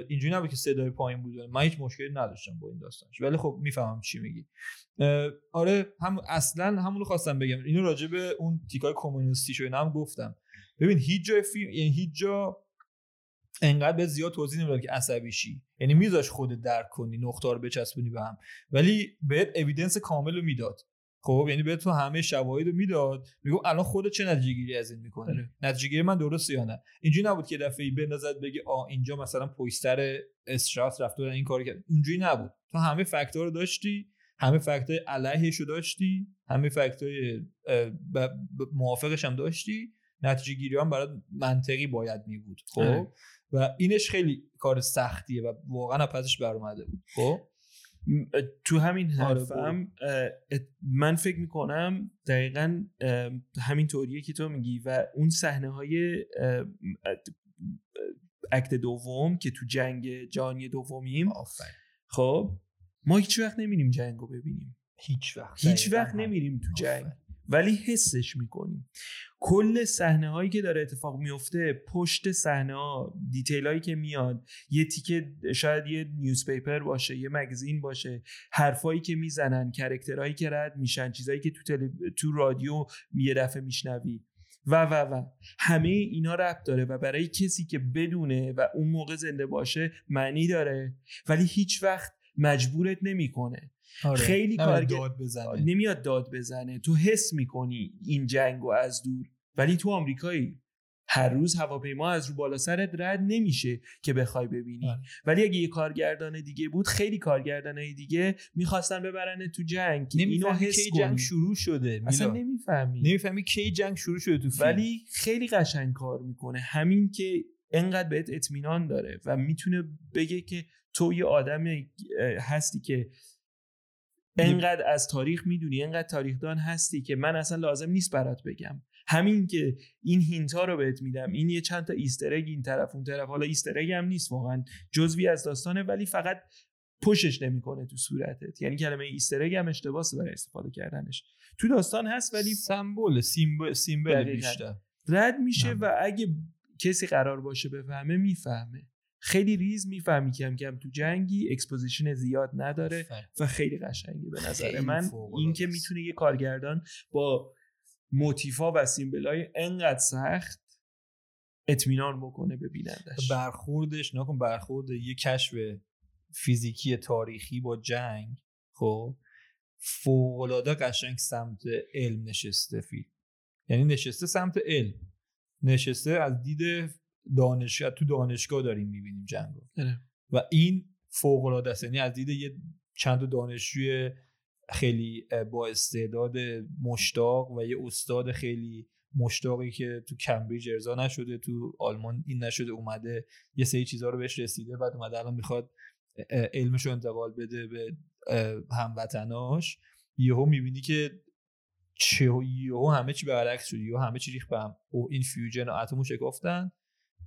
اینجوری نبود که صدای پایین بود. من هیچ مشکلی نداشتم با این داستانش. ولی خب می‌فهمم چی میگی. آره هم اصلا همونو خواستم بگم. اینو راجع به اون تیکای کمونیستی شو هم گفتم. ببین هیچ جای فیلم یعنی هیچ جا انقدر به زیاد توضیح نمی‌داد که عصبی شی. یعنی میذاش خودت درک کنی نقطه رو بچسبونی به هم. ولی بهت اویدنس کامل رو می‌داد. خب یعنی به تو همه شواهد رو می‌داد. میگم الان خودت چه نتیجه گیری از این می‌کنه آره. نتیجه گیری من درسته یا نه؟ اینجوری نبود که دفعه بندازد بگی آ اینجا مثلا پویستر استرات رفته این کار کرد. اینجوری نبود. تو همه فاکتور رو داشتی همه فکتای علیهش رو داشتی همه فکتای موافقش هم داشتی. نتیجه گیری هم برای منطقی باید می بود خب؟ آره. و اینش خیلی کار سختیه و واقعا پسش بر اومده بود. خب؟ تو همین آره، حرفم من فکر می‌کنم دقیقا همین طوریه که تو میگی و اون صحنه های اکت دوم که تو جنگ جهانی دومیم. خب ما هیچ وقت نمیریم جنگ رو ببینیم. هیچ وقت. هیچ وقت نمیریم تو جنگ. ولی حسش می‌کنیم. کل صحنه هایی که داره اتفاق میفته پشت صحنه ها detail هایی که میاد یه تیکه شاید یه newspaper باشه یه magazine باشه حرفایی که می‌زنن character هایی که رد میشن چیزایی که تو, تو رادیو یه دفعه میشنوی. و و و. همه اینا ربط داره و برای کسی که بدونه و اون موقع زنده باشه معنی داره. ولی هیچ وقت مجبورت نمی‌کنه. آره. خیلی کار داد بزنه. نمیاد داد بزنه. تو حس می‌کنی این جنگ از دور. ولی تو آمریکایی هر روز هواپیما از رو بالا سرت رد نمیشه که بخوای ببینی. آره. ولی اگه یه کارگردان دیگه بود خیلی کارگردانای دیگه می‌خواستن ببرن تو جنگ. اینو حس کی جنگ شروع شده اصلا نمی‌فهمی. نمی‌فهمی کی جنگ شروع شده تو فیلم. ولی خیلی قشنگ کار می‌کنه. همین که انقدر بهت اطمینان داره و می‌تونه بگه که تو یه آدم هستی که انقدر از تاریخ می‌دونی انقدر تاریخدان هستی که من اصلا لازم نیست برات بگم. همین که این hint ا رو بهت میدم این یه چند تا Easter egg این طرف اون طرف. حالا Easter egg هم نیست واقعا جزوی از داستانه ولی فقط push ش نمی‌کنه تو صورتت. یعنی کلمه Easter egg هم اشتباهه برای استفاده کردنش. تو داستان هست ولی سمبل symbol symbol بیشتر. رد میشه و اگه کسی قرار باشه بفهمه می‌فهمه. خیلی ریز می‌فهمی کم کم تو جنگی exposition زیاد نداره و خیلی قشنگه به نظر من. اینکه می‌تونه یه کارگردان با motif ا و symbol ای انقدر سخت اطمینان بکنه به بینندش برخوردش نکن برخورد یه کشف فیزیکی تاریخی با جنگ خب؟ فوق‌العاده قشنگ سمت علم نشسته فیلم. یعنی نشسته سمت علم. نشسته از دید دانشگاه تو دانشگاه داریم می‌بینیم جنگو. آره. و این فوق العاده است. یعنی از دید یه چند دانشجوی خیلی با استعداد مشتاق و یه استاد خیلی مشتاقی که تو کمبریج ارضا نشده تو آلمان این نشده اومده یه سری چیزها رو بهش رسیده بعد اومده الان می‌خواد علمش رو انتقال بده به هموطناش. یهو می‌بینی که چه یهو همه چی برعکس شد یهو همه چی ریخت به هم. او این fusion و اتمو شکفتن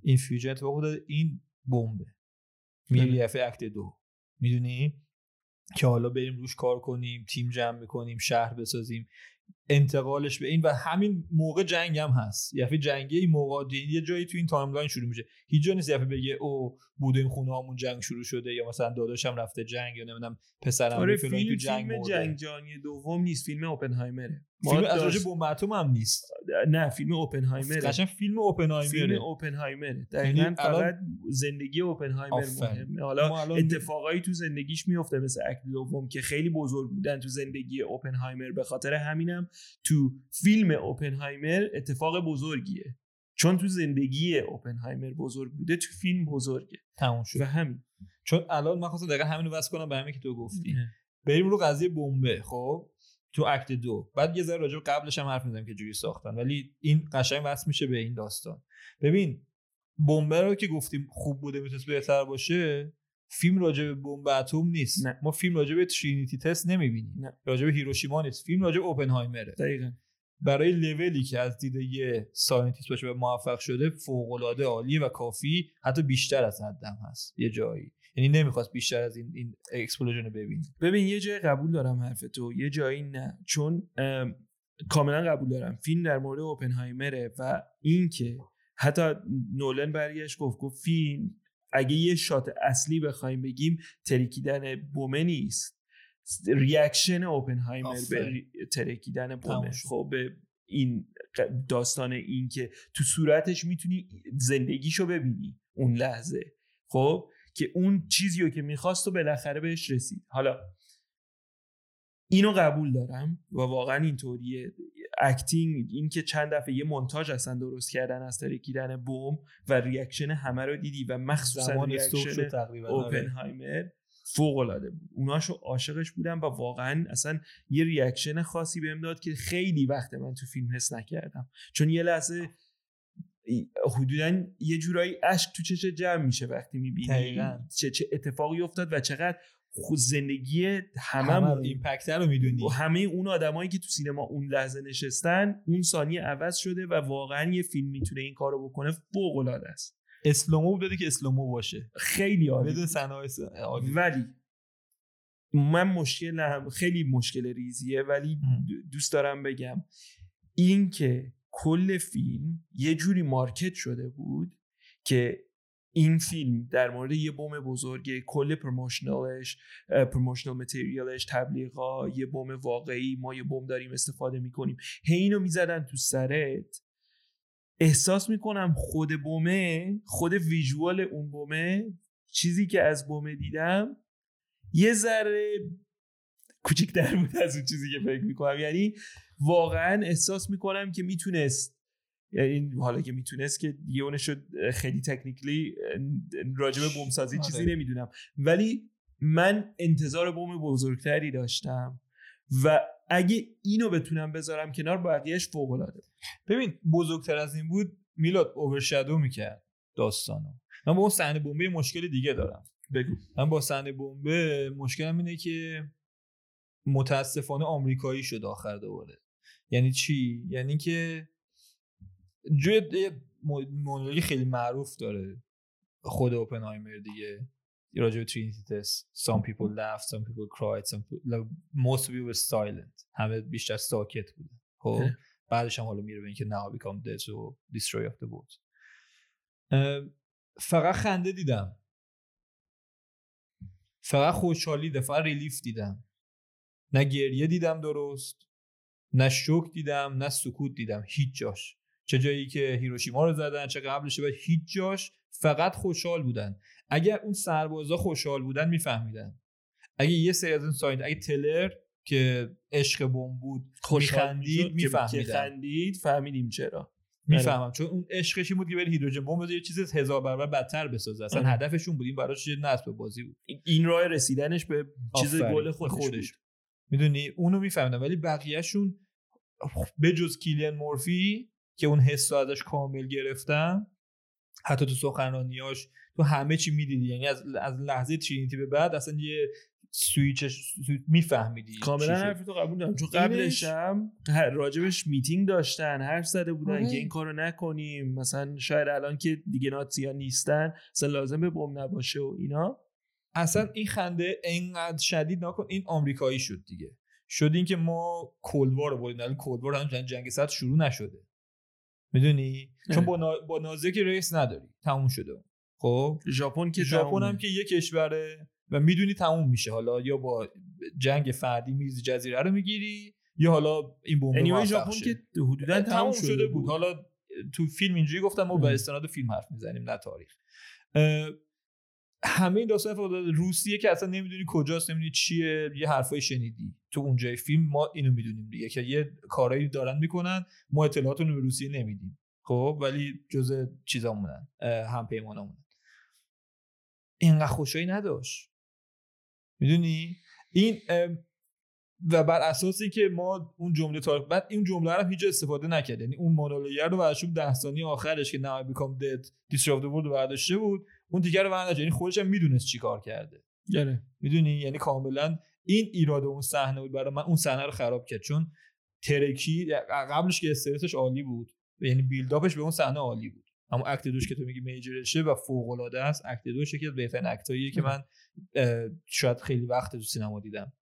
این fusion اتفاق افتاده این بمبه. میری act دو. می‌دونی؟ که حالا بریم روش کار کنیم تیم جمع می‌کنیم شهر بسازیم. انتقالش به این و همین موقع جنگ هم هست. یعنی جنگی این موقع یه جایی تو این timeline شروع میشه. هیچ جا نیست یعنی بگه او بوده این خونه همون جنگ شروع شده یا مثلا داداشم رفته جنگ یا نمی‌دونم پسرم آره فیلم تو جنگ فیلم جنگ جهانی دوم نیست فیلم اوپنهایمره. فیلم از راجع بمب اتم هم نیست. نه فیلم اوپنهایمره. قشنگ فیلم اوپنهایمره. فیلم اوپنهایمره. دقیقاً یعنی فقط زندگی اوپنهایمر مهمه. حالا اتفاقایی تو زندگیش میفته مثل اکت دوم که خیلی بزرگ بودن تو زندگی اوپنهایمر. به خاطر همینم تو فیلم اوپنهایمر اتفاق بزرگیه. چون تو زندگی اوپنهایمر بزرگ بوده تو فیلم بزرگه. تموم شد. و همین. چون الان من خواستم دقیقا همین رو بس کنم به همین که تو گفتی. بریم رو قضیه بمبه خب؟ تو act دو. بعد یه ذره راجع قبلش هم حرف می‌زنم که جوری ساختن. ولی این قشنگ وصل میشه به این داستان. ببین بمبه رو که گفتیم خوب بوده می‌تونست بهتر باشه فیلم راجع به بمب اتم نیست. نه. ما فیلم راجع به Trinity test نمی‌بینیم. راجع به هیروشیما نیست. فیلم راجع به اوپنهایمره. دقیقاً. برای لولی که از دید یه scientist باشه و موفق شده فوق العاده عالیه و کافی. حتی بیشتر از حدم هست. یه جایی. یعنی نمی‌خواست بیشتر از این این explosion رو ببین ببین یه جای قبول دارم حرف تو یه جایی نه. چون کاملا قبول دارم. فیلم در مورد اوپنهایمره و اینکه حتی نولن برگشت گفت گفت فیلم اگه یه shot اصلی بخوایم بگیم ترکیدن بمبه نیست. reaction اوپنهایمر به ترکیدن بمبه. خب به این داستان این که تو صورتش می‌تونی زندگیشو ببینی اون لحظه. خب که اون چیزی رو که می‌خواست و بالاخره بهش رسید. حالا اینو قبول دارم و واقعا اینطوریه. acting این که چند دفعه یه مونتاژ اصلا درست کردن از ترکیدن بمب و reaction همه رو دیدی و مخصوصا reaction. اوپنهایمر فوق العاده بود. اوناشو عاشقش بودم و واقعا اصلا یه reaction خاصی بهم داد که خیلی وقت من تو فیلم حس نکردم. چون یه لحظه حدودا یه جورایی اشک تو چشت جمع میشه وقتی می‌بینی چه چه اتفاقی افتاد و چقدر خود زندگی همه همه impact رو می‌دونی. و همه اون آدمایی که تو سینما اون لحظه نشستن اون ثانیه عوض شده و واقعا یه فیلم می‌تونه این کارو بکنه فوق العاده است. slow-mo بده که slow-mo باشه. خیلی عالی. بدون صنایع ولی من مشکل خیلی مشکل ریزیه ولی دوست دارم بگم. این که کل فیلم یه جوری market شده بود که این فیلم در مورد یه boom بزرگه کل promotional ش promotional material ش تبلیغا یه boom واقعی ما یه boom داریم استفاده می‌کنیم. هی اینو می‌زدن تو سرت. احساس می‌کنم خود boom ه خود visual اون boom ه چیزی که از boom ه دیدم یه ذره کوچیکتر بود از اون چیزی که فکر می‌کنم. یعنی واقعا احساس می‌کنم که می‌تونست این حالا که می‌تونست که اون شد خیلی تکنیکلی راجب بومسازی چیزی آره. نمی‌دونم. ولی من انتظار بوم بزرگتری داشتم و اگه اینو بتونم بذارم کنار بقیهش فوق العاده ببین بزرگتر از این بود میلاد اوورشادو می‌کرد داستانو. من با اون صحنه بمبه مشکل دیگه دارم. بگو. من با صحنه بمبه مشکلم اینه که متاسفانه آمریکایی شد آخر دوباره. یعنی چی؟ یعنی که جوی مونولوژی خیلی معروف داره. خود اوپنهایمر دیگه. راجع به ترینیتی تست some people laughed some people cried some people, most people were silent. همه بیشتر ساکت بودن. خب؟ بعدش هم حالا میره به اینکه now become dead و destroy of the world. فقط خنده دیدم. فقط خوشحالی دیدم فقط ریلیف دیدم. نه گریه دیدم درست. نه شوک دیدم نه سکوت دیدم. هیچ جاش. چه جایی که هیروشیما رو زدن چه قبلش بعد هیچ جاش فقط خوشحال بودن. اگر اون سربازا خوشحال بودن میفهمیدن. اگه یه سری از اون ساید اگه تلر که عشق بم بود میخندید میفهمیدن. خندید فهمیدیم چرا. می‌فهمم. چون اون عشقش این بود که بره هیدروژن بمب یه چیز هزار برابر بدتر بسازه. اصلا هدفشون بود. این براش یه نصب بازی بود. این راه رسیدنش به چیز گل خودش, خودش. می‌دونی؟ اونو میفهمیدن ولی بقیهشون به جز کیلین مورفی که اون حس ازش کامل گرفتم حتی تو سخنرانیاش تو همه چی می‌دیدی. یعنی از از لحظه ترینیتی به بعد اصلا یه سویچش میفهمیدی کاملا حرف تو قبول دارم. چون قبلش هم راجبش میتینگ داشتن حرف زده بودن که این کارو نکنیم. مثلا شاید الان که دیگه ناتزیا نیستن اصلا لازم به بم نباشه و اینا. اصلا این خنده انقدر شدید نکن این آمریکایی شد دیگه. شد این که ما کلوار رو بردیم. الان کلوار هم جنگ سطح شروع نشده. می‌دونی؟ چون با, با نازک ریس نداری. تموم شده خب؟ ژاپن که ژاپن هم که یه کشوره و می‌دونی تموم میشه. حالا یا با جنگ فردی میز جزیره رو می‌گیری یا حالا این بمب یعنی ژاپن که حدودا تموم شده بود. حالا تو فیلم اینجوری گفتم ما به استناد فیلم حرف می‌زنیم نه تاریخ. همه این داستان روسیه که اصلا نمی‌دونی کجاست نمی‌دونی چیه یه حرفای شنیدی. تو اونجای فیلم ما اینو می‌دونیم دیگه که یه کارایی دارن می‌کنن ما اطلاعاتونو رو به روسیه نمیدیم. خب؟ ولی جزء چیزامونن هم پیمانامونن اینقدر خوشایی نداشت. می‌دونی؟ این و بر اساسی که ما اون جمله تاریخ بعد این جمله رو هیچ استفاده نکرد. یعنی اون مونولوگ رو برشون ده ثانیه آخرش که now بیکام دد رو برداشته بود. اون دیگه رو برداشت. یعنی خودش هم می‌دونست چی کار کرده. یعنی می‌دونی؟ یعنی کاملا این ایراد اون صحنه بود برای من. اون صحنه رو خراب کرد. چون ترکی قبلش که استرسش عالی بود. یعنی build-up ش به اون صحنه عالی بود. اما act دوش که تو میگی major شه و فوق العاده است act دوش که بهترین act اییه که من شاید خیلی وقت تو سینما دیدم.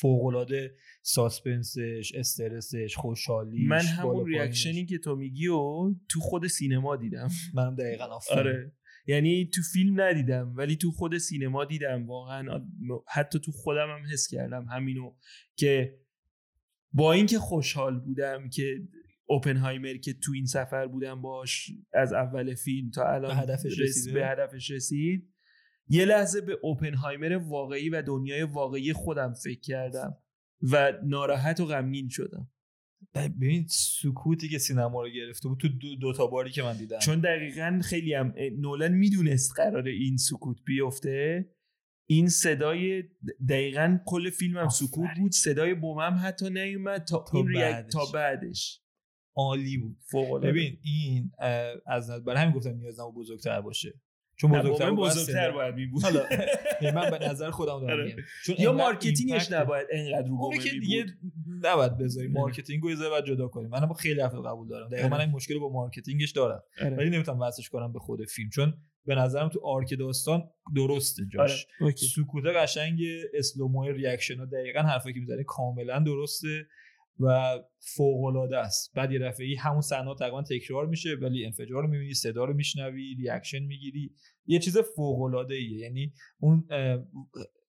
فوق العاده suspense ش استرسش خوشحالیش من همون reaction ی که تو میگی و تو خود سینما دیدم. منم دقیقا آره. یعنی تو فیلم ندیدم ولی تو خود سینما دیدم. واقعا حتی تو خودم هم حس کردم همینو که با اینکه خوشحال بودم که اوپنهایمر که تو این سفر بودم باش از اول فیلم تا الان به هدفش رسید به هدفش رسید. یه لحظه به اوپنهایمر واقعی و دنیای واقعی خودم فکر کردم و ناراحت و غمگین شدم. ببین سکوتی که سینما رو گرفته بود تو دو, تا باری که من دیدم. چون دقیقا خیلی هم نولن می‌دونست قرار این سکوت بیفته. این صدای دقیقا کل فیلم هم سکوت بود. صدای بومم حتی نیومد تا, تا این بعدش. تا بعدش. عالی بود. فوق ببین این از برای همین گفتم نیاز نبود بزرگتر باشه. چون بزرگتر, بزرگتر باید می بود حالا (laughs) من به نظر خودم دارم آره. چون یا marketing ش نباید انقدر رو که دیگه نباید بذاری marketing رو یه جدا کنیم. من با خیلی افراد قبول دارم. دقیقاً من این مشکل با marketing ش دارم. آره. ولی نمی‌تونم واسش کنم به خود فیلم. چون به نظرم تو arc داستان درسته جاش. سکوت قشنگ slow-mo reaction ها دقیقا حرفی که می‌زنه کاملا درسته. و فوق العاده است. بعد یه دفعه همون صحنه تقریبا تکرار میشه ولی انفجار رو می‌بینی صدا رو میشنوی reaction می‌گیری. یه چیز فوق العاده ایه. یعنی اون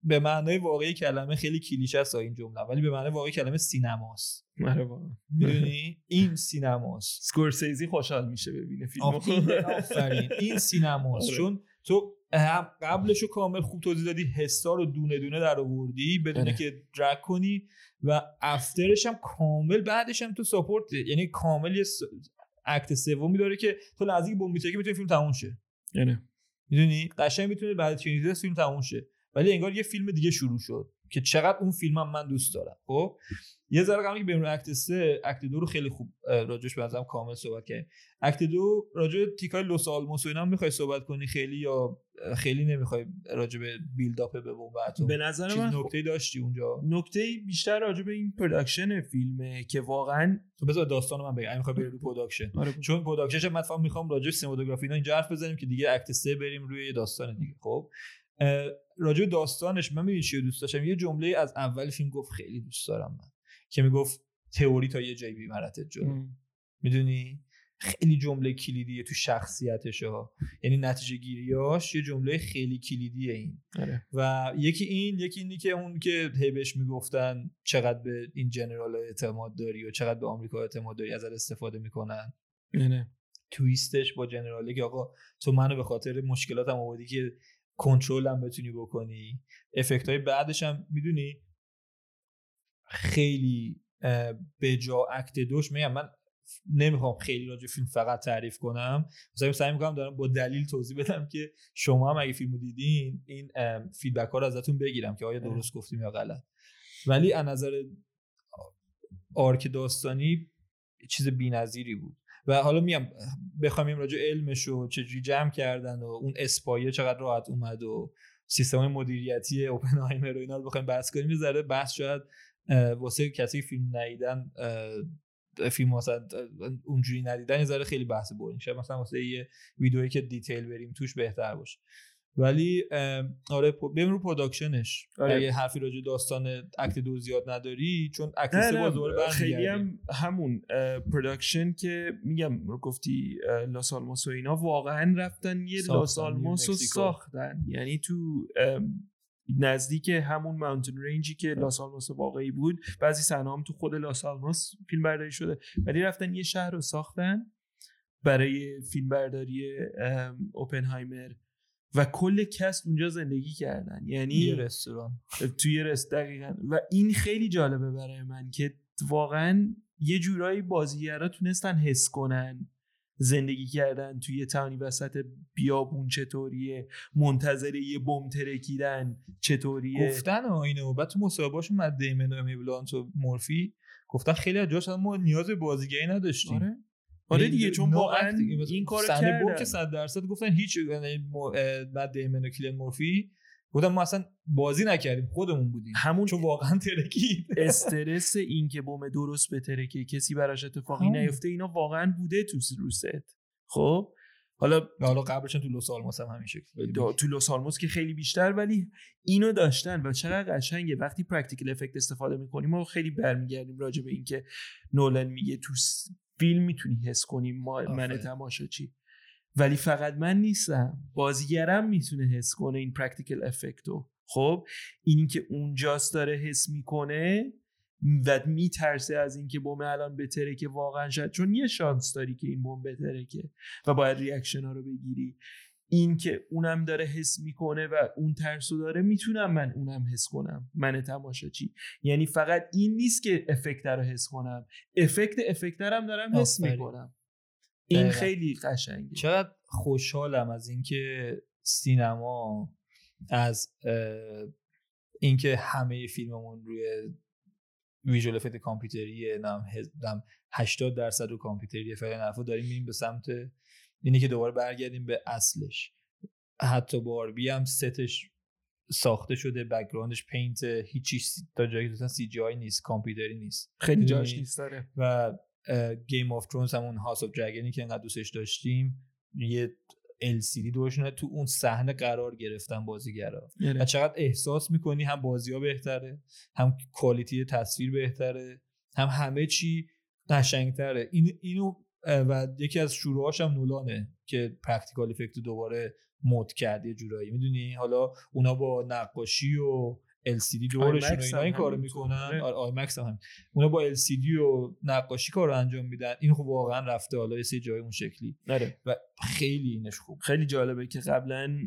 به معنای واقعی کلمه خیلی کلیشه است این جمله ولی به معنای واقعی کلمه سینماست. آره می‌دونی؟ این سینماست. سکورسیزی خوشحال میشه ببینه فیلم آفرین. (laughs) این سینماست. آره. چون تو قبلش رو کامل خوب توضیح دادی حسا رو دونه دونه در آوردی بدون آره. که درک کنی و افترش هم کامل بعدش هم تو ساپورت یعنی کامل یه act سومی داره که تو لحظه که بمب می‌تونی فیلم تموم شه. یعنی؟ می‌دونی؟ قشنگ می‌تونه بعد چنیزه فیلم تموم شه. ولی انگار یه فیلم دیگه شروع شد. که چقدر اون فیلم هم من دوست دارم. خب؟ یه ذره قبل که بریم رو act 3 act دو رو خیلی خوب راجعش به نظرم کامل صحبت کردیم act دو راجع تیکای لوس آلموس و اینا می‌خوای صحبت کنی خیلی یا خیلی نمی‌خوای راجع به build-up به boom به نظر من نکته داشتی اونجا؟ نکته بیشتر راجع به این production فیلمه که واقعا تو بذار داستانو من بگم. می‌خوام بریم رو production آره چون production من فهم می‌خوام راجع به cinematography اینا اینجا حرف بزنیم که دیگه act 3 بریم روی داستان دیگه. خب؟ راجع داستانش من می‌بینی چی دوست داشتم؟ یه جمله از اول فیلم گفت خیلی دوست دارم من که می‌گفت تئوری تا یه جایی بیمرتت جلو. می‌دونی؟ خیلی جمله کلیدیه تو شخصیتش ها یعنی نتیجه گیریاش یه جمله خیلی کلیدیه این. آره. و یکی این یکی اینی که اون که هیبش می‌گفتن چقدر به این جنرال اعتماد داری و چقدر به آمریکا اعتماد داری ازت استفاده می‌کنن. نه تویستش با جنراله که آقا تو منو به خاطر مشکلاتم آوردی که کنترلم بتونی بکنی. effect های بعدش هم می‌دونی؟ خیلی به جا act دوش میگم. من نمی‌خوام خیلی راجع فیلم فقط تعریف کنم. مثلا سعی می‌کنم دارم با دلیل توضیح بدم که شما هم اگه فیلمو دیدین این feedback ها رو ازتون بگیرم که آیا درست گفتیم یا غلط. ولی از نظر arc داستانی چیز بی‌نظیری بود. و حالا میام بخوام راجع علمش و چجوری جمع کردن و اون اسپایه چقدر راحت اومد و سیستم مدیریتی اوپنهایمر و اینا رو بخوایم بحث کنیم. یه بحث شاید واسه کسی فیلم ندیدن فیلم مثلا اونجوری ندیدن یه ذره خیلی بحث boring شاید مثلا واسه یه ویدئویی که detail بریم توش بهتر باشه. ولی آره بریم رو production ش. آره. اگه حرفی راجع داستان act دو زیاد نداری چون act سه باز دوباره خیلی هم همون production که میگم رو گفتی لاس آلاموس و اینا واقعا رفتن یه لاس آلاموس رو ساختن. یعنی تو نزدیک همون mountain range ی که لاس آلاموس واقعی بود. بعضی صحنه هم تو خود لاس آلاموس فیلم برداری شده. ولی رفتن یه شهر رو ساختن برای فیلم برداری اوپنهایمر. و کل کست اونجا زندگی کردن. یعنی یه رستوران. توی رست دقیقا. و این خیلی جالبه برای من که واقعا یه جورایی بازیگرا تونستن حس کنن زندگی کردن توی تاونی وسط بیابون چطوریه منتظر یه بم ترکیدن چطوریه. گفتن اینو. بعد تو مصاحبهاشون مد دیمن و مورفی گفتن خیلی از ما نیاز بازیگری نداشتیم. آره. آره دیگه چون واقعا این کارو کردن که 100 درصد گفتن هیچ بعد دیمن و کلین مورفی. بودم ما اصلا بازی نکردیم خودمون بودیم. همون چون واقعا ترکید استرس این که بم درست به ترکه کسی براش اتفاقی نیفته اینا واقعا بوده تو روست خب؟ حالا حالا قبلش تو لوس آلموس هم همین شکل تو لوس آلموس که خیلی بیشتر ولی اینو داشتن و چقدر قشنگه. وقتی پرکتیکل افکت استفاده می‌کنیم ما خیلی برمیگردیم راجع به اینکه نولن میگه تو فیلم می‌تونی حس کنی ما من تماشاچی. ولی فقط من نیستم. بازیگرم می‌تونه حس کنه این practical effect و خب اینی که اونجاست داره حس می‌کنه و میترسه از اینکه بمب الان بترکه واقعا شد چون یه شانس داری که این بمب بترکه و باید reaction ها رو بگیری. این که اونم داره حس می‌کنه و اون ترسو داره می‌تونم من اونم حس کنم. من تماشاچی. یعنی فقط این نیست که افکت رو حس کنم. افکت افکت هم دارم حس می‌کنم. این خیلی قشنگه. چقدر خوشحالم از اینکه سینما از اینکه همه فیلممون روی ویژوال افکت کامپیوتریه نم 80 درصد رو کامپیوتریه فعلا داریم میریم به سمت اینی که دوباره برگردیم به اصلش. حتی باربی هم ستش ساخته شده background ش paint هیچی تا جایی که CGI نیست کامپیوتری نیست. خیلی جاش نیست داره و گیم آف ترونز همون هاوس آف درگنی که انقدر دوستش داشتیم یه LCD دوشونه تو اون صحنه قرار گرفتن بازیگرا. و چقدر احساس می‌کنی هم بازی ها بهتره هم quality تصویر بهتره هم همه چی قشنگتره. این اینو و یکی از شروعاش هم نولانه که practical effect دوباره مد کرد یه جورایی. می‌دونی؟ حالا اونا با نقاشی و LCD دورشون و اینا این کارو می‌کنن. آره. آیمکس هم اونا با LCD و نقاشی کارو انجام میدن. این خب واقعا رفته حالا یه سری جای اون شکلی. نره. و خیلی اینش خوب. خیلی جالبه که قبلا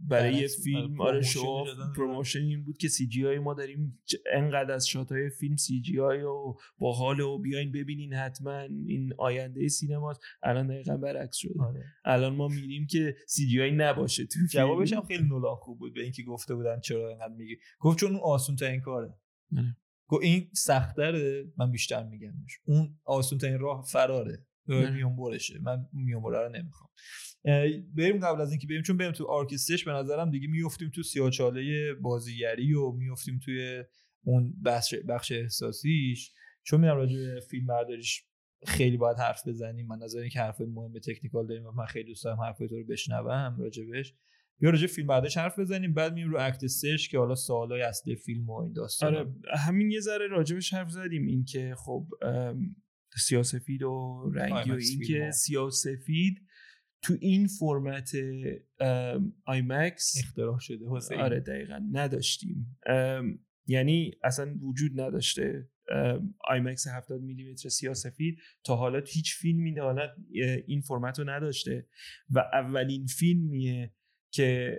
برای یه فیلم آره شو promotion این بود که CGI ما داریم انقدر از shot های فیلم CGI و با حال و بیاین ببینین حتما. این آینده سینماست. الان دقیقا برعکس شده. آره. الان ما میریم که CGI نباشه تو جوابش هم خیلی نولان خوب بود به اینکه گفته بودن چرا انقدر میگی. گفت چون اون آسون ترین کاره. آره. گفت این سختره من بیشتر میگمش اون آسون ترین راه فراره. آره. میون برشه. من میون بره رو نمی‌خوام. بریم قبل از اینکه بریم چون بریم تو آرکسترش به نظرم دیگه میفتیم تو سیاچاله بازیگری و میفتیم توی اون بخش, بخش احساسیش. چون میرم راجع به فیلم برداریش خیلی باید حرف بزنیم. من نظر که حرف مهم تکنیکال داریم و من خیلی دوست دارم حرفای تو رو بشنوم راجبش بیا راجع فیلم برداریش حرف بزنیم بعد میریم رو act سش که حالا سوالای اصلی فیلم و این داستان. آره همین یه ذره راجبش حرف زدیم این که خب سیاسفید و رنگی و این. که سیاسفید تو این فرمت آیمکس اختراع شده حسین آره دقیقا نداشتیم. یعنی اصلا وجود نداشته آیمکس 70 میلیمتر سیاسفید تا حالا هیچ فیلمی تا حالا این فرمت رو نداشته. و اولین فیلمیه که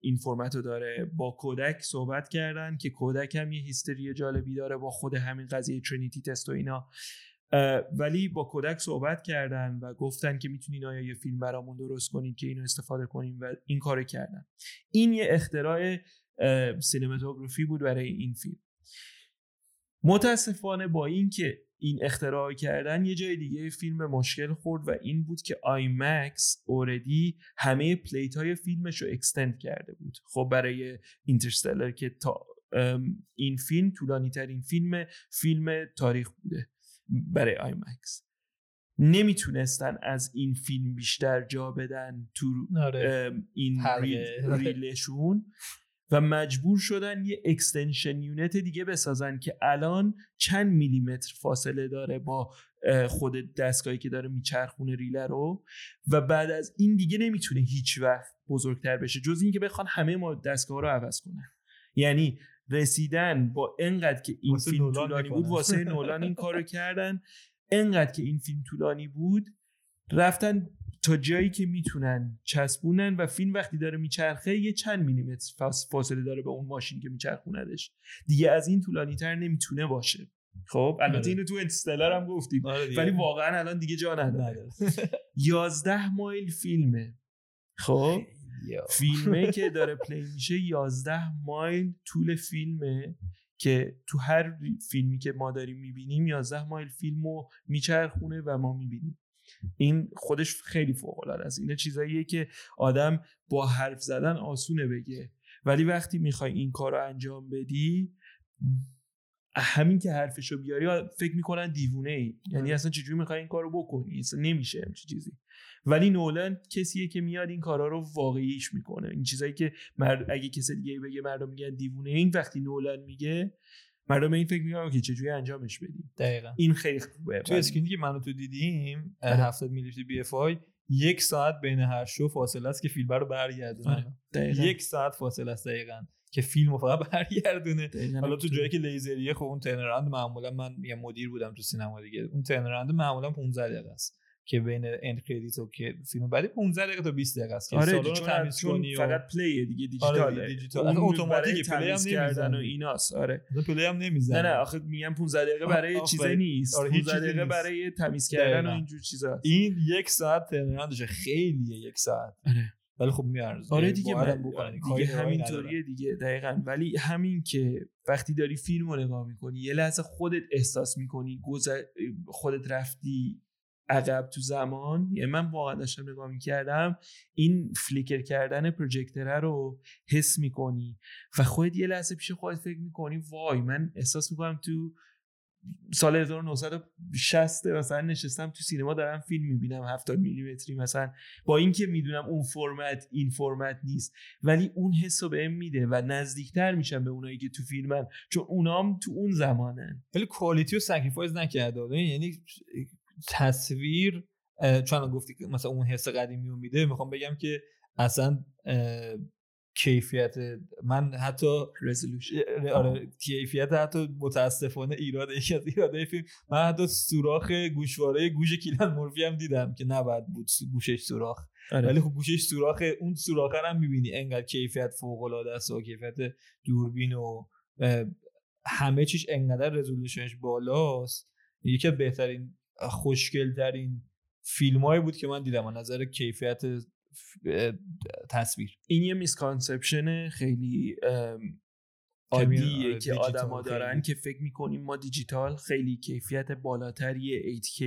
این فرمت رو داره با کداک صحبت کردن که کداک هم یه history جالبی داره با خود همین قضیه ترینیتی تست و اینا. ولی با کداک صحبت کردن و گفتن که می‌تونین آیا یه فیلم برامون درست کنین که اینو استفاده کنیم و این کارو کردن. این یه اختراع cinematography بود برای این فیلم. متاسفانه با اینکه این اختراع کردن یه جای دیگه فیلم مشکل خورد و این بود که آیمکس already همه plate های فیلمش رو extend کرده بود. خب برای اینترستلر که تا این فیلم طولانی ترین فیلم فیلم تاریخ بوده برای آیمکس نمی‌تونستن از این فیلم بیشتر جا بدن تو آره. این reel شون. و مجبور شدن یه extension unit دیگه بسازن که الان چند میلیمتر فاصله داره با خود دستگاهی که داره میچرخونه reel ه رو و بعد از این دیگه نمی‌تونه هیچ وقت بزرگتر بشه. جز اینکه بخوان همه دستگاه رو عوض کنن. یعنی رسیدن با انقدر که این فیلم طولانی. بود واسه نولان این کارو کردن. انقدر که این فیلم طولانی بود رفتن تا جایی که می‌تونن چسبونن و فیلم وقتی داره میچرخه یه چند میلیمتر فاصله داره به اون ماشین که میچرخوندش دیگه از این طولانی تر نمی‌تونه باشه خب البته آره. اینو تو انترستلر هم گفتیم آره. ولی واقعا الان دیگه جا نداره. 11 (laughs) مایل فیلمه خب. فیلمه که (laughs) داره پلی میشه 11 مایل طول فیلمه که تو هر فیلمی که ما داریم می‌بینیم 11 مایل فیلم رو میچرخونه و ما می‌بینیم این خودش خیلی فوق العاده است. اینا چیزاییه که آدم با حرف زدن آسونه بگه. ولی وقتی می‌خوای این کار رو انجام بدی همین که حرفشو بیاری فکر می‌کنن دیوونه ای. یعنی آره. اصلا چجوری می‌خوای این کارو بکنی؟ اصلا نمیشه همچین چیزی. ولی نولن کسیه که میاد این کارا رو واقعیش می‌کنه. این چیزایی که مرد... اگه کسی دیگه بگه مردم میگن دیوونه این وقتی نولن میگه مردم این فکر می‌کنن که چجوری انجامش بدیم دقیقا. این خیلی خوبه. تو screen ی که منو تو دیدیم آره. 70 میلی BFI یک ساعت بین هر شو فاصله است که فیلم رو برگردونه. آره. یک ساعت فاصله است دقیقا که فیلم رو فقط (laughs) برگردونه. حالا تو جایی که لیزریه خب اون turnaround معمولا من یه مدیر بودم تو سینما دیگه. اون turnaround معمولا 15 دقیقه است. که بین end credit و که فیلم بعدی 15 دقیقه تا 20 دقیقه است که آره سالن تمیز کنی و فقط play ه دیگه دیجیتال آره دیجیتال. اصلا اتوماتیکه، play هم کردن و. ایناست آره play هم نمی‌زنه نه نه آخه میگم 15 دقیقه برای چیزی. نیست آره، هیچ 15 چیزی دقیقه. برای تمیز کردن و. اینجور چیزا این یک ساعت turnaround شه خیلیه یک ساعت آره. ولی خب می‌ارزه آره دیگه من- دیگه همینطوریه دیگه دقیقا ولی همین که وقتی داری فیلم رو نگاه می‌کنی یه لحظه خودت احساس می‌کنی خودت رفتی عقب تو زمان یعنی من واقعا داشتم نگاه می‌کردم این flicker کردن پروژکتره رو حس می‌کنی و خودت یه لحظه پیش خودت فکر می‌کنی وای من احساس می‌کنم تو سال 1960 مثلا نشستم تو سینما دارم فیلم می‌بینم 70 میلیمتری مثلا. با اینکه می‌دونم اون فرمت این فرمت نیست ولی اون حس رو بهم میده و نزدیکتر میشم به اونایی که تو فیلمن چون اونام تو اون زمانن. ولی quality رو sacrifice نکرده. یعنی تصویر چون گفتی که مثلا اون حس قدیمی رو میده می‌خوام بگم که اصلا کیفیت من حتی رزولوشن. آره کیفیت حتی متاسفانه ایراد یکی از ایراده فیلم. من حتی سوراخ گوشواره گوش کیلان مورفی هم دیدم که نباید بود گوشش سوراخ. آره. ولی خب گوشش سوراخ اون سوراخ هم می‌بینی. انقدر کیفیت فوق العاده است و کیفیت دوربین و همه چیش انقدر resolution ش بالاست. یکی از بهترین خوشگل ترین فیلم بود که من دیدم از نظر کیفیت تصویر این یه misconception خیلی عادیه آره، که آدما دارن. که فکر می‌کنیم ما دیجیتال خیلی کیفیت بالاتری 8K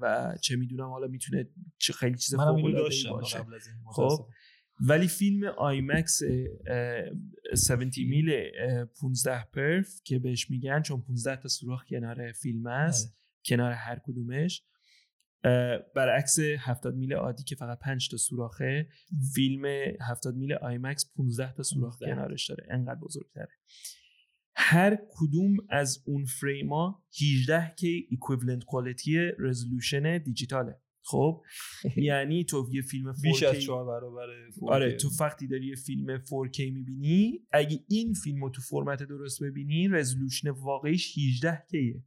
و چه می‌دونم حالا می‌تونه چه خیلی چیز فوق العاده باشه خب. ولی فیلم آیمکس اه، 70 میل اه، 15 perf که بهش میگن چون 15 تا سوراخ کنار فیلم است آره. کنار هر کدومش. برعکس 70 میل عادی که فقط 5 تا سوراخه فیلم 70 میل آیمکس 15 تا سوراخ 15. کنارش داره. انقدر بزرگتره. هر کدوم از اون frame ا 18K equivalent quality resolution دیجیتاله. خب؟ یعنی تو یه فیلم 4K بیش از چهار برابر 4K. آره تو وقتی داری یه فیلم 4K می‌بینی اگه این فیلم رو تو فرمت درست ببینی رزولوشن واقعیش 18 کیه.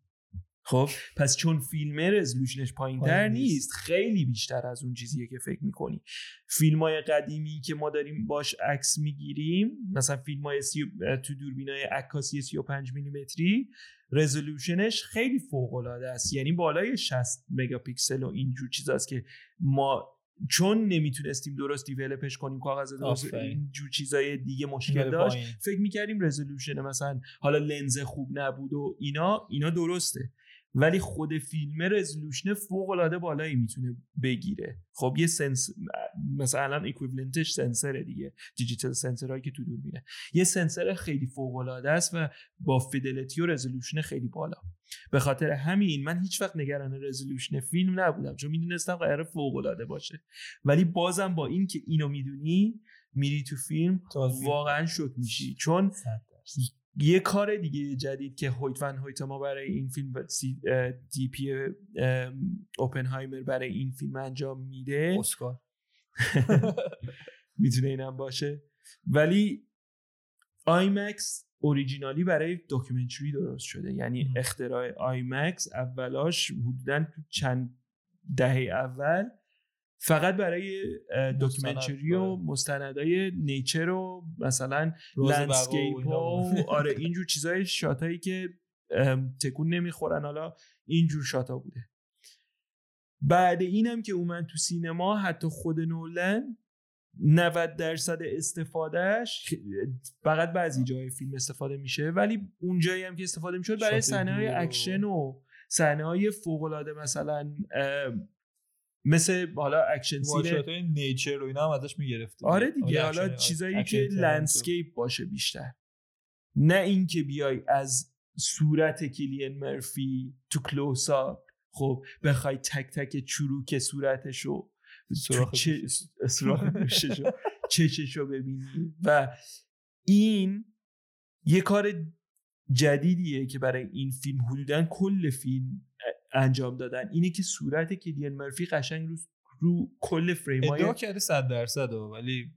خب پس چون فیلم رزولوشنش پایین تر پایین نیست. خیلی بیشتر از اون چیزیه که فکر می‌کنی فیلم های قدیمی که ما داریم باش عکس می‌گیریم مثلا فیلم های سی... تو دوربین های عکاسی 35 میلیمتری رزولوشنش خیلی فوق العاده است یعنی بالای 60 مگاپیکسل و اینجور چیزاست که ما چون نمی‌تونستیم درست develop ش کنیم کاغذ درست. اینجور چیزای دیگه مشکل داشت. فکر می‌کردیم resolution مثلا حالا لنز خوب نبود و اینا اینا درسته ولی خود فیلم resolution فوق العاده بالایی می‌تونه بگیره. خب یه سنس مثلا equivalent ش sensor ه دیگه. دیجیتال سنسورایی که تو دوربینه یه سنسر خیلی فوق العاده است و با fidelity و resolution خیلی بالا. به خاطر همین من هیچ وقت نگران رزولوشن فیلم نبودم چون می‌دونستم قرار فوق العاده باشه. ولی بازم با این که اینو می‌دونی میری تو فیلم. واقعا شوک میشی. چون. یه کار دیگه جدید که هویت ون هویت ما برای این فیلم دی پی اوپنهایمر برای این فیلم انجام میده. اسکار. (laughs) می‌تونه اینم باشه. ولی آیمکس originally برای documentary درست شده. یعنی. اختراع آیمکس اولاش حدودا تو چند دهه اول فقط برای documentary و آره. مستندهای nature و مثلا landscape و. آره (laughs) اینجور چیزای shot ایی که تکون نمی‌خورن حالا اینجور shot ا بوده بعد اینم که اومد تو سینما حتی خود نولن 90 درصد استفادهش فقط بعضی جای فیلم استفاده میشه ولی اون جایی هم که استفاده می‌شد برای صحنه های اکشن و صحنه های فوق العاده مثلا مثل حالا action scene nature و اینا هم ازش می‌گرفته آره دیگه حالا چیزایی که landscape باشه بیشتر. نه اینکه بیای از صورت کیلین مرفی تو close خب بخوای تک تک چروک صورتشو چه گوششو چششو ببینی. و این یه کار جدیدیه که برای این فیلم حدودا کل فیلم انجام دادن. اینه که صورت کلین مرفی قشنگ رو رو کل فریم ادعا کرده 100 درصد ولی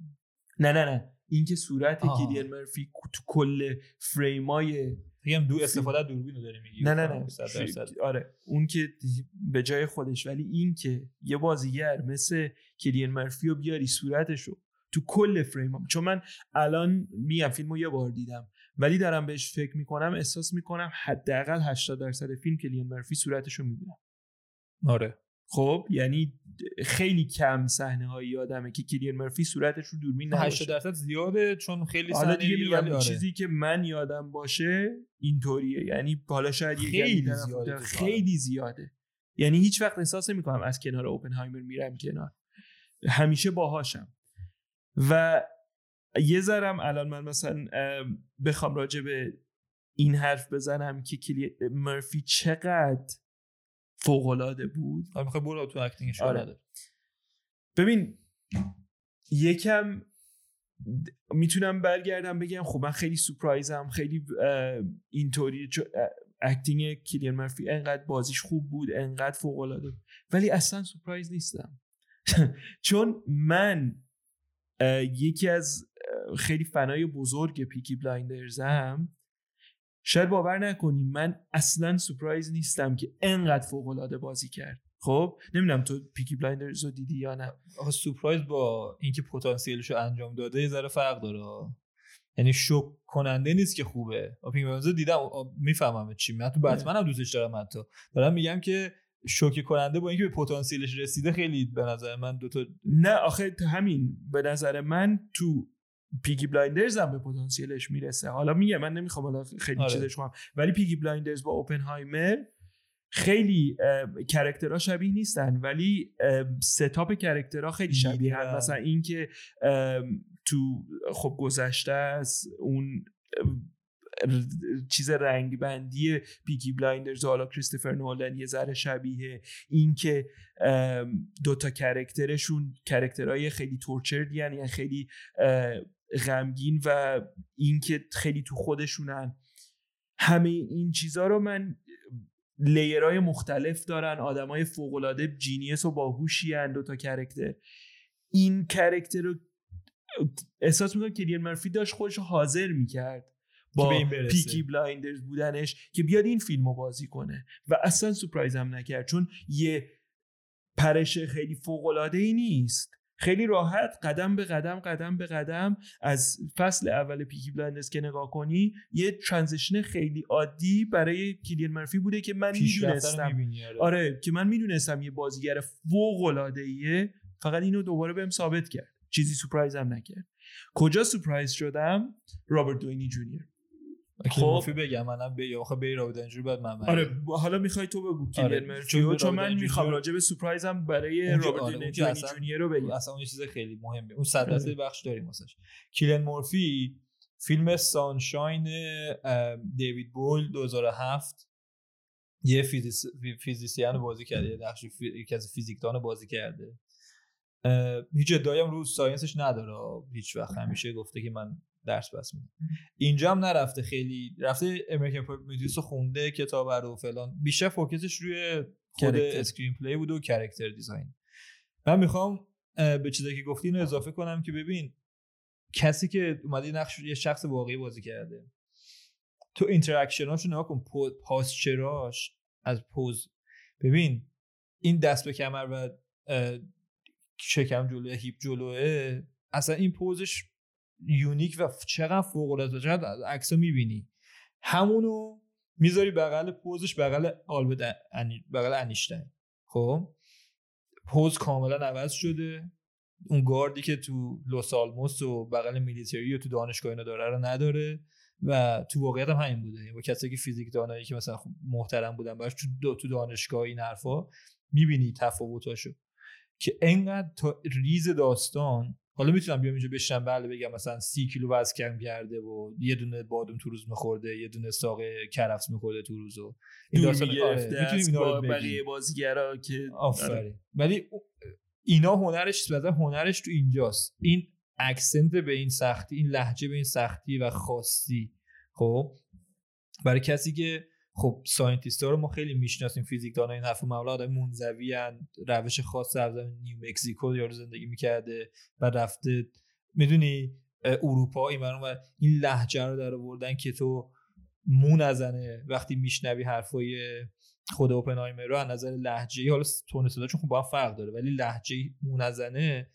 نه نه نه. اینکه صورت آها. کلین مرفی تو کل فریمای میگم دو استفاده دوربین رو داری میگی. نه نه نه. 100 درصد. آره. اون که به جای خودش. ولی این که یه بازیگر مثل کلین مرفی رو بیاری صورتشو تو کل فریم هم. چون من الان میگم فیلم رو یه بار دیدم. ولی دارم بهش فکر می‌کنم احساس می‌کنم حداقل 80 درصد فیلم کلین مرفی صورتشو می‌بینم آره. خب یعنی خیلی کم صحنه هایی یادمه که کلین مرفی صورتش رو دوربین 80 نباشه درصد زیاده چون خیلی حالا صحنه دیگه میگم آره. چیزی که من یادم باشه اینطوریه. یعنی حالا شاید خیلی زیاده خیلی زیاده. یعنی هیچ وقت احساس نمی‌کنم از کنار اوپنهایمر میرم کنار. همیشه باهاشم. و یه ذرم الان من مثلا ام، بخوام راجع به این حرف بزنم که کلی مرفی چقدر فوقالعاده بود آره می‌خوای برو تو اکتینگش آره. ببین یکم می‌تونم برگردم بگم خب من خیلی surprise م خیلی اینطوری acting کیلین مرفی انقدر بازیش خوب بود انقدر فوق العاده بود. ولی اصلا surprise نیستم (laughs) چون من یکی از خیلی فنای بزرگ پیکی بلایندرزم. شاید باور نکنی من اصلا surprise نیستم که انقدر فوق العاده بازی کرد. خب نمی‌دونم تو پیکی بلایندرز رو دیدی یا نه. آخه surprise با اینکه پتانسیلش رو انجام داده یه ذره فرق داره. یعنی شوک کننده نیست که خوبه. پیکی بلایندرز رو دیدم. می‌فهمم چی من تو بتمن هم دوستش دارم حتی. دارم میگم که شوکه کننده با اینکه به پتانسیلش رسیده خیلی به نظر من دو تا نه آخه همین. به نظر من تو پیکی بلایندرز هم به پتانسیلش می‌رسه حالا میگه من نمی‌خوام حالا خیلی آره. چیزش کنم ولی پیکی بلایندرز با اوپنهایمر خیلی character ها شبیه نیستن ولی setup character ها خیلی شبیه. می‌دونم. مثلا اینکه تو خب گذشته از اون چیز رنگ بندی پیکی بلایندرز و حالا کریستوفر نولن یه ذره شبیه اینکه ام، دوتا character شون character های خیلی tortured یعنی خیلی غمگین و اینکه خیلی تو خودشونن. همه این چیزها رو من layer های مختلف دارن آدمای فوقالعاده genius و باهوشی هن دو تا character. این character رو احساس می‌کنم که کیلین مرفی داشت خودش رو حاضر می‌کرد با. پیکی بلایندرز بودنش که بیاد این فیلم رو بازی کنه. و اصلا surprise هم نکرد چون یه پرش خیلی فوقالعاده ای نیست. خیلی راحت قدم به قدم قدم به قدم از فصل اول پیکی بلایندرز که نگاه کنی یه transition خیلی عادی برای کیلین مرفی بوده که من می‌دونستم. آره. آره که من می‌دونستم یه بازیگر فوق العاده ایه فقط اینو دوباره بهم ثابت کرد. چیزی surprise هم نکرد. کجا surprise شدم؟ رابرت داونی جونیور. خب. بگم منم به یا بری رابط اینجوری بعد من آره حالا می‌خوای تو بگو آره، کیلین مرفی چون من می‌خوام راجع به surprise م برای رابرت آره، جونیور رو بگم. اصلا اون چیز خیلی مهمه. اون صد درصد. (clears throat) بخش داریم واسش. کیلین مورفی فیلم سانشاین دنی بویل 2007 یه physic... phy- physician بازی کرده یه نقش. یکی از فیزیکدان بازی کرده. هیچ ادعایی هم رو science ش نداره هیچ وقت. همیشه گفته که من درس بس میدم. اینجا هم نرفته خیلی رفته امریکن پرومیتیوس رو خونده کتاب رو فلان. بیشتر focus ش روی خود. screenplay بود و character design من می‌خوام به چیزایی که گفتی اینو اضافه کنم که ببین کسی که اومده نقش یه شخص واقعی بازی کرده تو interaction اشو نگاه کن posture اش از pose ببین این دست به کمر و شکم جلوئه hip جلوئه اصلا این pose ش unique و چقدر فوق العاده چقدر عکسا می‌بینی. همونو می‌ذاری بغل pose ش بغل آلبرت بغل انیشتین. خب؟ pose کاملا عوض شده. اون گاردی که تو لوس آلموس و بغل military و تو دانشگاه اینا داره رو نداره و تو واقعیت هم همین بوده. با کسایی که فیزیک دانایی که مثلا خب محترم بودن باش تو تو دانشگاه این حرفا می‌بینی تفاوتاشو. که انقدر تا ریز داستان حالا می‌تونم بیام اینجا بشنم بله بگم مثلا سی کیلو وزن کم کرده و یه دونه بادوم تو روز میخورده یه دونه ساق کرفس میخورده تو روز و این داستان آره، می‌تونیم با. بقیه بازیگرا که آره. آفرین ولی او- اینا هنرش مثلا هنرش تو اینجاست. این accent به این سختی این لحجه به این سختی و خاصی. خب؟ برای کسی که خب scientist ها رو ما خیلی می‌شناسیم فیزیکدان این حرف معمولا آدم منزوی. روش خاص سرزمین نیو مکزیکو یارو زندگی می‌کرده و رفته می‌دونی اروپا این و این لحجه رو در آوردن که تو مو نزنه وقتی میشنوی حرفای خود اوپنهایمر رو از نظر لهجه حالا تون صدا چون خب با فرق داره ولی لهجه مو نزنه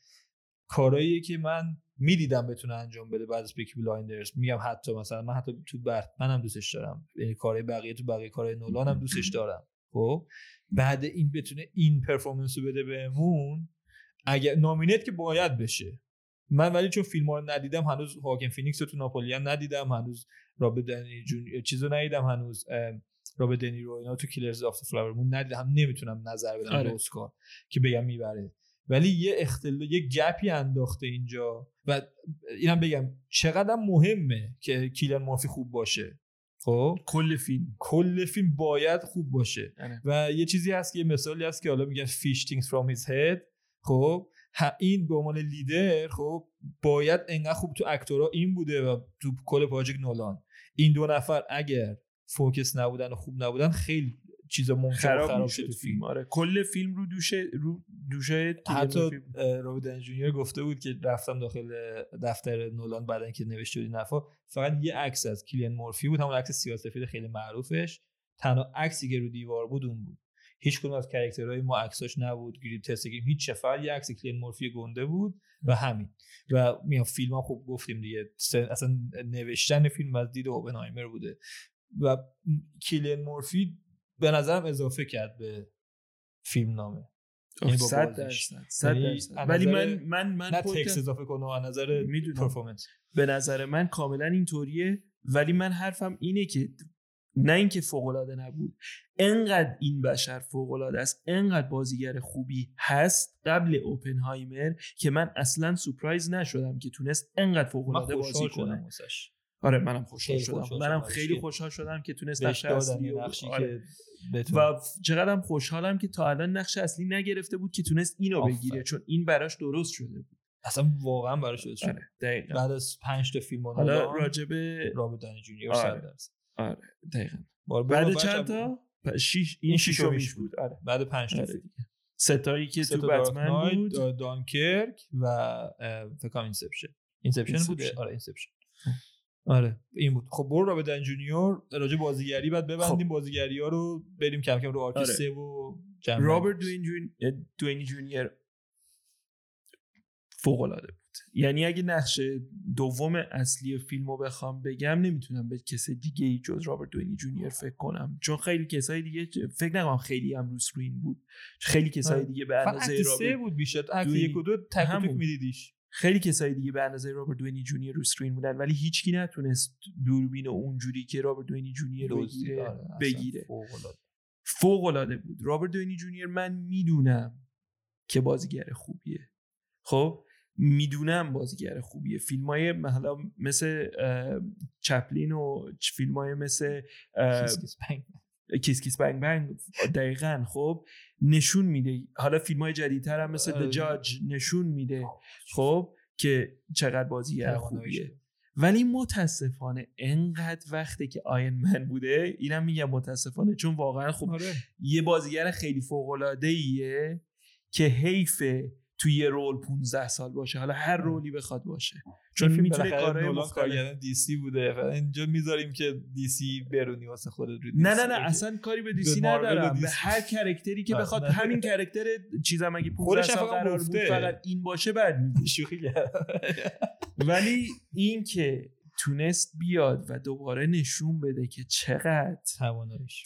کارهاییه که من می‌دیدم بتونه انجام بده بعد از Peaky Blinders. میگم حتی مثلا من حتی تو بتمنم دوستش دارم. یعنی کارهای بقیه تو بقیه کارهای نولان هم دوستش دارم. خب؟ بعد این بتونه این performance رو بده بهمون اگر nominate که باید بشه. من ولی چون فیلم ها رو ندیدم هنوز واکین فینیکس رو تو ناپلئون هم ندیدم هنوز رابرت دنی جون چیزو ندیدم هنوز ام، رابرت دنیرو اینا تو Killers of Flower Moon ندیدم. نمی‌تونم نظر بدم آره. به اسکار که بگم می‌بره. ولی یه اختلال یه gap ی انداخته اینجا. و اینم بگم چقدر مهمه که کیلین مورفی خوب باشه. خب؟ کل فیلم. کل فیلم باید خوب باشه. آره. و یه چیزی هست که یه مثالی هست که حالا میگن fish stinks from his head. خب؟ این به عنوان لیدر خب باید انقدر خوب تو actor ا این بوده و تو کل project نولان. این دو نفر اگر focus نبودن و خوب نبودن خیلی چیزا ممکن خراب, خراب تو تو فیلم. آره. کل فیلم رو دوشه رو دوشه حتی رابرت جونیور گفته بود که رفتم داخل دفتر نولان بعد اینکه نوشته بود حرفا. فقط یه عکس از کیلین مورفی بود همون عکس سیاه‌سفید خیلی معروفش. تنها عکسی که رو دیوار بود اون بود. هیچ کدوم از character های ما عکساش نبود گریپ تستگیم هیچ فقط یه عکس کیلین مورفی گنده بود و همین. و میام فیلم هم خوب گفتیم دیگه. اصلا نوشتن فیلم از دید اوپنهایمر بوده. و کلین مورفی به نظرم اضافه کرد به فیلم نامه. یعنی با 100 بازیش. درصد 100 یعنی ولی من من من نه تکس اضافه کنه و از نظر. پرفورمنس به نظر من کاملا اینطوریه. ولی من حرفم اینه که نه اینکه فوق العاده نبود. انقدر این بشر فوق العاده است انقدر بازیگر خوبی هست قبل اوپنهایمر که من اصلا سورپرایز نشدم که تونست انقدر فوق العاده بازی کنه. آره منم خوشحال شدم. خوشحال منم خیلی. خوشحال شدم که تونست نقش اصلی و- نقشی آره. که و چقدرم خوشحالم که تا الان نقش اصلی نگرفته بود که تونست اینو. بگیره چون این براش درست شده بود. اصلا واقعا براش شده. شد آره دقیقا. بعد از 5 تا فیلم حالا راجبه رابرت دانی جونیور آره. 100 درصد آره دقیقا. بعد چند. تا؟ پ- شیش این شیشمیش بود. آره. بعد 5 تا آره. فیلم. دیگه. ستایی که تو بتمن بود. دا- دانکرک و اه، فکر کنم Inception. Inception بوده. آره Inception. آره این بود خب برو رابرت دانی جونیور راجع بازیگری بعد ببندیم بازیگری ها رو بریم کم کم رو arc آره. 3 و جمع رابرت. دوین جون... جونیور فوق العاده بود یعنی اگه نقش دوم اصلی فیلم رو بخوام بگم نمی‌تونم به کسی دیگه ای جز رابرت دوینی جونیور فکر کنم چون خیلی کسای دیگه فکر نکنم خیلی هم رو screen بود خیلی کسای آره. دیگه به اندازه رابرت بود بیشتر دوینی. یک و دو تک. میدیدیش خیلی کسای دیگه به اندازه رابرت دوینی جونیور رو screen بودن ولی هیچکی نتونست دوربین اونجوری که رابرت دوینی جونیور. بگیره آره، بگیره فوق‌العاده. فوق العاده بود رابرت دوینی جونیور من می‌دونم که بازیگر خوبیه خب می‌دونم بازیگر خوبیه فیلم های حالا مثل چپلین و فیلم های مثل Kiss Kiss Bang. Bang دقیقا خب نشون میده حالا فیلم های جدیدتر هم مثل. The Judge نشون میده خب که چقدر بازیگر. خوبیه ولی متاسفانه انقدر وقته که Iron Man بوده اینم میگم متاسفانه چون واقعا خب آره یه بازیگر خیلی فوق العاده ایه که حیفه توی یه role 15 سال باشه حالا هر role ی بخواد باشه چون می‌تونه کارهای مختلف کارگردان DC بوده اینجا می‌ذاریم که DC برونی واسه خودت رو نه نه نه. اصلا کاری به DC ندارم به DC. هر character ی که بخواد. همین character چیزم اگه 15 خودش هم سال فقط قرار بود. فقط این باشه بعد میگه (laughs) شوخی. (laughs) ولی این که تونست بیاد و دوباره نشون بده که چقدر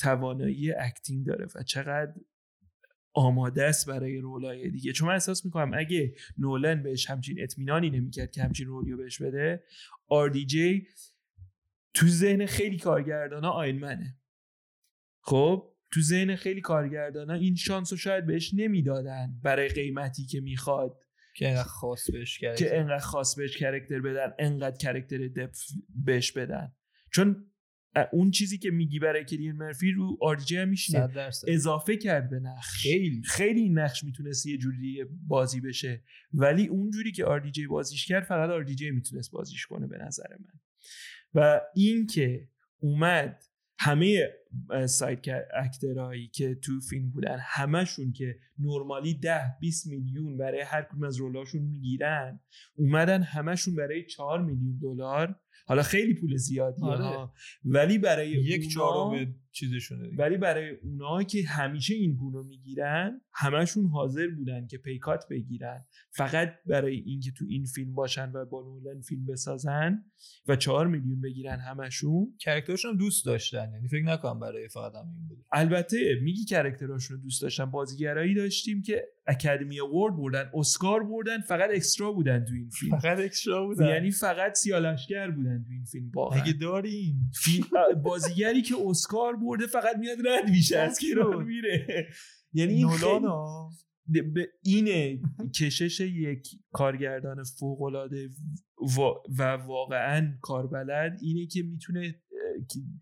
توانایی اکتینگ داره و چقدر آماده است برای رولای دیگه. چون من احساس می‌کنم اگه نولن بهش همچین اطمینانی نمی‌کرد که همچین رولی رو بهش بده RDJ تو ذهن خیلی کارگردان ها آینمنه خب؟ تو ذهن خیلی کارگردان ها این شانس رو شاید بهش نمی‌دادن برای قیمتی که می‌خواد. که اینقدر خاص بهش کرد که انقدر خاص بهش کرکتر بدن انقدر کرکتر دپ بهش بدن. چون اون چیزی که میگی برای کلین مرفی رو آرجی هم میشینه. اضافه کرد به نقش. خیلی. خیلی این نقش می‌تونست یه جوری بازی بشه. ولی اون جوری که RDJ بازیش کرد فقط RDJ می‌تونست بازیش کنه به نظر من. و این که اومد همه سایت اکترهایی که تو فیلم بودن همشون که نرمالی ده 20 میلیون برای هر کدوم از رولاشون می‌گیرن اومدن همشون برای 4 میلیون دلار حالا خیلی پول زیادیه آره. ها ولی برای یک چهارم چیزشونه. ولی برای اونا که همیشه این پول رو می‌گیرن همشون حاضر بودن که پیکات بگیرن فقط برای اینکه تو این فیلم باشن و با نولن فیلم بسازن و چهار میلیون بگیرن همشون کرکترشون دوست داشتن یعنی فکر نکنم برای فقط همین بود البته میگی کرکتراشون رو دوست داشتن بازیگرایی داشتیم که اکادمی اوورد بردن اسکار بردن فقط اکسترا بودن تو این فیلم. فقط اکسترا بودن. یعنی فقط سیالشگر بودن تو این فیلم. واقعا. اگه داریم؟ بازیگری که اسکار برده فقط میاد رد میشه از کنار. میره. یعنی این نولان خیلی- ها. به اینه کشش یک کارگردان فوق العاده و واقعا کاربلد اینه که می‌تونه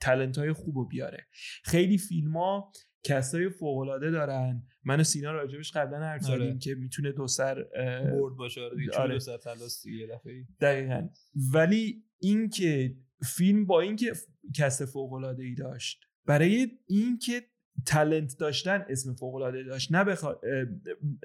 تلنت های خوب رو بیاره. خیلی فیلم ها کسای فوق العاده دارن من و سینا راجبش قبلا حرف زدیم آره. که می‌تونه دو سر برد باشه آره دیگه آره. دو ساعت تلاس یه دفعه دقیقا ولی اینکه فیلم با اینکه کست فوق العاده ای داشت برای اینکه talent داشتن اسم فوق العاده داشت نه بخاطر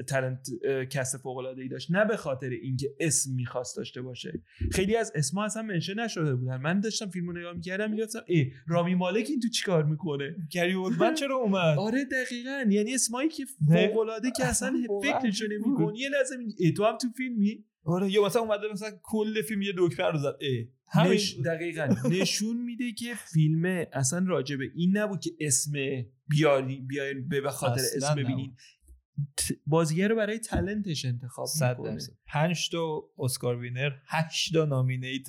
talent cast فوق العاده ای داشت نه به خاطر اینکه اسم می‌خواست داشته باشه. خیلی از اسما اصلا mention نشده بودن. من داشتم فیلمو نگاه می‌کردم می‌گفتم ای رامی مالک این تو چیکار می‌کنه؟ گری اولدمن چرا اومد؟ آره دقیقا. یعنی اسمایی که. فوق العاده که اصلا (laughs) بود. نمی‌کنی. یه لحظه ای تو هم تو فیلمی؟ آره یا مثلا اومده مثلا کل فیلم یه دکتر رو زد. اه همین نش... دقیقا. (laughs) نشون میده که فیلم اصلا راجع به این نبود که اسم بیاری بیاین به خاطر اسم. ببینین. بازیگر رو برای تلنتش انتخاب 100 می‌کنه. درصد. 5 تا اسکار وینر 8 تا نامینیت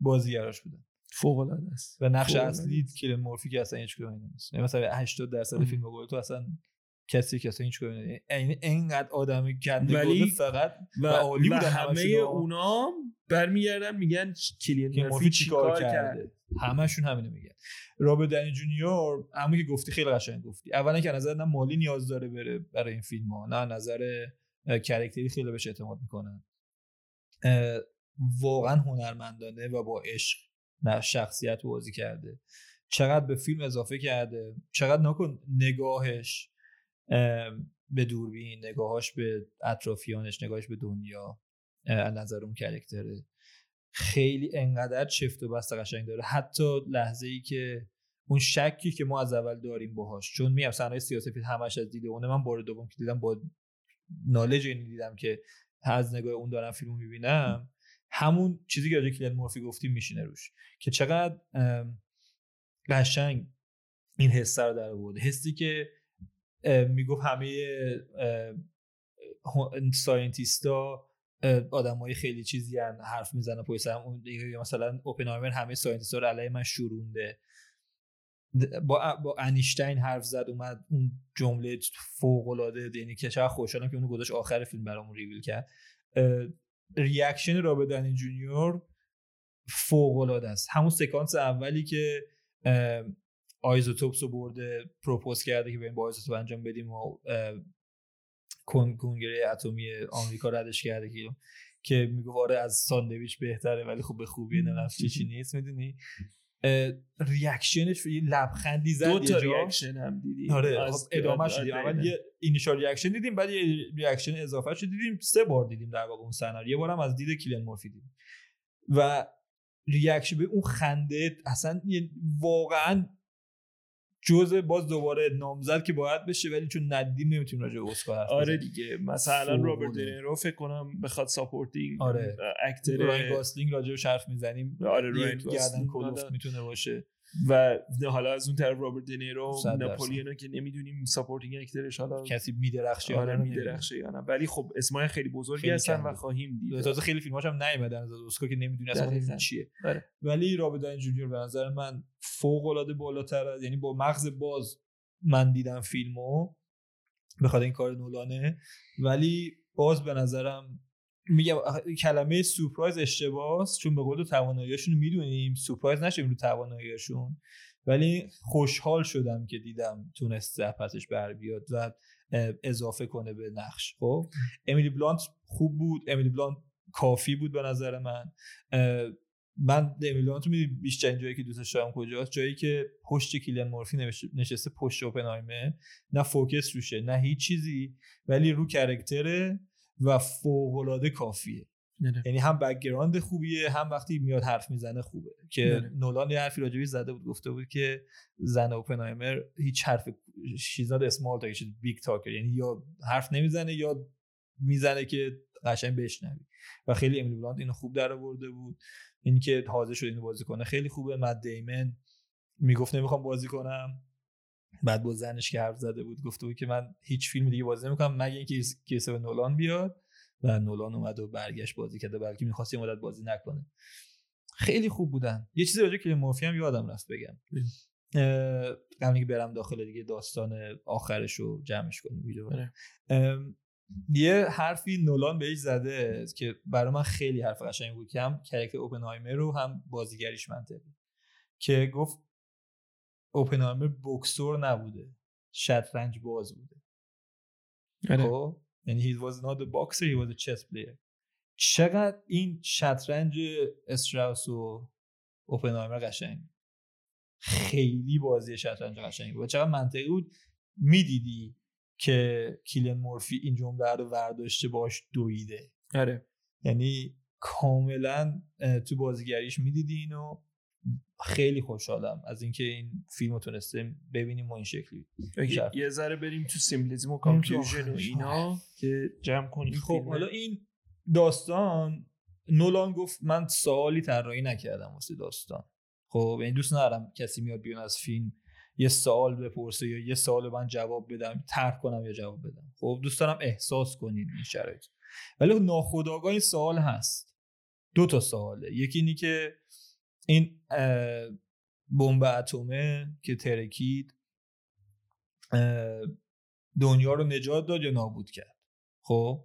بازیگراش بودن. فوق العاده است. و نقش اصلی. کلین مورفی که اصلا هیچ کدوم نیست. یعنی مثلا 80 درصد. فیلم تو اصلا کسی که اصلا هیچ نیست یعنی اینقدر آدم گنده ولی- فقط و, و عالی و بودن همه. اونا برمیگردن میگن کلین مرفی چیکار کرده؟ کرده؟ همشون همینو میگن. رابرت دنی جونیور همون که گفتی خیلی قشنگ گفتی. اولا که از نظر نه مالی نیاز داره بره برای این فیلم ها نه نظر کرکتری خیلی بهش اعتماد می‌کنن. واقعا هنرمندانه و با عشق نه شخصیت بازی کرده. چقدر به فیلم اضافه کرده. چقدر نکن نگاهش اه، به دوربین نگاهاش به اطرافیانش نگاهش به دنیا نظر اون کرکتره خیلی انقدر چفت و بست قشنگ داره. حتی لحظه ای که اون شکی که ما از اول داریم باهاش. چون میگم صحنه سیاسفید همش از دید اونه من بار دوم که دیدم با نالج اینو دیدم که از نگاه اون دارم فیلمو می‌بینم. همون چیزی که راجع کلین مورفی گفتیم میشینه روش. که چقدر قشنگ این حس رو در آورده. حسی که می‌گفت همه scientist ا آدم های خیلی چیزی هن حرف می‌زنه پشت سرم مثلا اوپنهایمر همه scientist ا رو علیه من شورونده. با با انیشتین حرف زد اومد اون جمله فوق العاده که چقدر خوشحالم که اونو گذاشت آخر فیلم برامون ریویل کرد. reaction رابرت دانی جونیور فوق العاده است. همون سکانس اولی که isotopes رو برده propose کرده که بریم با isotope انجام بدیم و کنگره اتمی آمریکا ردش کرده که که میگه آره از ساندویچ بهتره ولی خب به خوبی نمی‌دونم چی چی نیست می‌دونی reaction ش یه لبخندی زد دو تا. reaction هم دیدی آره خب ادامه آره، شدیم دقیقاً. اول یه initial reaction دیدیم بعد یه reaction اضافه شد دیدیم سه بار دیدیم در واقع اون صحنه رو. یه بارم از دید کیلین مورفی دیدیم و reaction به اون خنده اصلا یه- واقعا جزء باز دوباره نامزد که باید بشه ولی چون ندیدیم نمی‌تونیم راجع به اسکار حرف آره. دیگه مثلا رابرت. دنیرو فکر کنم بخواد supporting آره. actor راین گاسلینگ راجع به حرف می‌زنیم آره راین گاسلینگ حالا. می‌تونه باشه و حالا از اون طرف رابرت دنیرو. ناپولیونو که نمی‌دونیم supporting actor ش حالا کسی میدرخشه آره میدرخشه یا نه. ولی خب اسمای خیلی بزرگی خیلی هستن و. خواهیم دید. تازه خیلی فیلماش هم نیومدن. از اسکار که نمی‌دونی اصلا چیه. آره. ولی رابرت داونی جونیور به نظر من فوق العاده بالاتر از یعنی با مغز باز من دیدم فیلمو. به خاطر این کار نولانه. ولی باز به نظرم میگم کلمه سورپرایز اشتباهه چون به قول تو تواناییاشون می‌دونیم. سورپرایز نشیم رو تواناییاشون. ولی خوشحال شدم که دیدم تونست پسش بر بیاد و اضافه کنه به نقش. خب؟ امیلی بلانت خوب بود. امیلی بلانت کافی بود به نظر من. من امیلی بلانت رو بیشترین جایی که دوستش دارم کجاست؟ جایی که پشت کیلن مورفی نشسته پشت اوپنهایمر. نه focus روشه نه هیچ چیزی. ولی رو character ه و فوق العاده کافیه. آره. یعنی هم background خوبیه هم وقتی میاد حرف می‌زنه خوبه. که بله. نولان یه حرفی راجع بهش زده بود گفته بود که زن اوپنهایمر هیچ حرف not small talk big talker یعنی یا حرف نمی‌زنه یا می‌زنه که قشنگ بشنوی. و خیلی امیلی بلانت اینو خوب در آورده بود. اینکه حاضر شد اینو بازی کنه خیلی خوبه. مد دیمن می‌گفت نمی‌خوام بازی کنم. بعد با زنش که حرف زده بود گفته بود که من هیچ فیلم دیگه بازی نمی‌کنم مگه اینکه کیسه به نولان بیاد. و نولان اومد و برگشت بازی کرده بلکه می‌خواست یه مدت بازی نکنه. خیلی خوب بودن. یه چیزی راجع به مورفی هم یادم رفت بگم. قبل اینکه برم داخل دیگه داستان آخرش رو جمعش کنیم ویدیو. آره. یه حرفی نولان بهش زده که برای من خیلی حرف قشنگی بود که هم کرکتر اوپنهایمر رو هم بازیگریش منطقی. که گفت اوپنهایمر بوکسور نبوده. شطرنج باز بوده. آره. خب؟ یعنی he was not a boxer he was a chess player. چقدر این شطرنج استراوس و اوپنهایمر قشنگ. خیلی بازی شطرنج قشنگی بود. چقدر منطقی بود. می‌دیدی که کیلن مورفی این جمله رو ورداشته باش دویده. آره. یعنی کاملا تو بازیگریش می‌دیدی اینو. خیلی خوشحالم از اینکه این فیلم رو تونستیم ببینیم و این شکلی. یه ذره بریم تو symbolism و تو conclusion و آخرش. اینا که جمع کنیم خب. حالا این داستان نولان گفت من سوالی طراحی نکردم واسه داستان خب یعنی دوست ندارم کسی میاد بیرون از فیلم یه سوال بپرسه یا یه سوال من جواب بدم طرح کنم یا جواب بدم خب دوست دارم احساس کنید این شرایط ولی ناخودآگاه این سوال هست دو تا سواله یکی اینی که این بمب اتمه که ترکید دنیا رو نجات داد یا نابود کرد؟ خب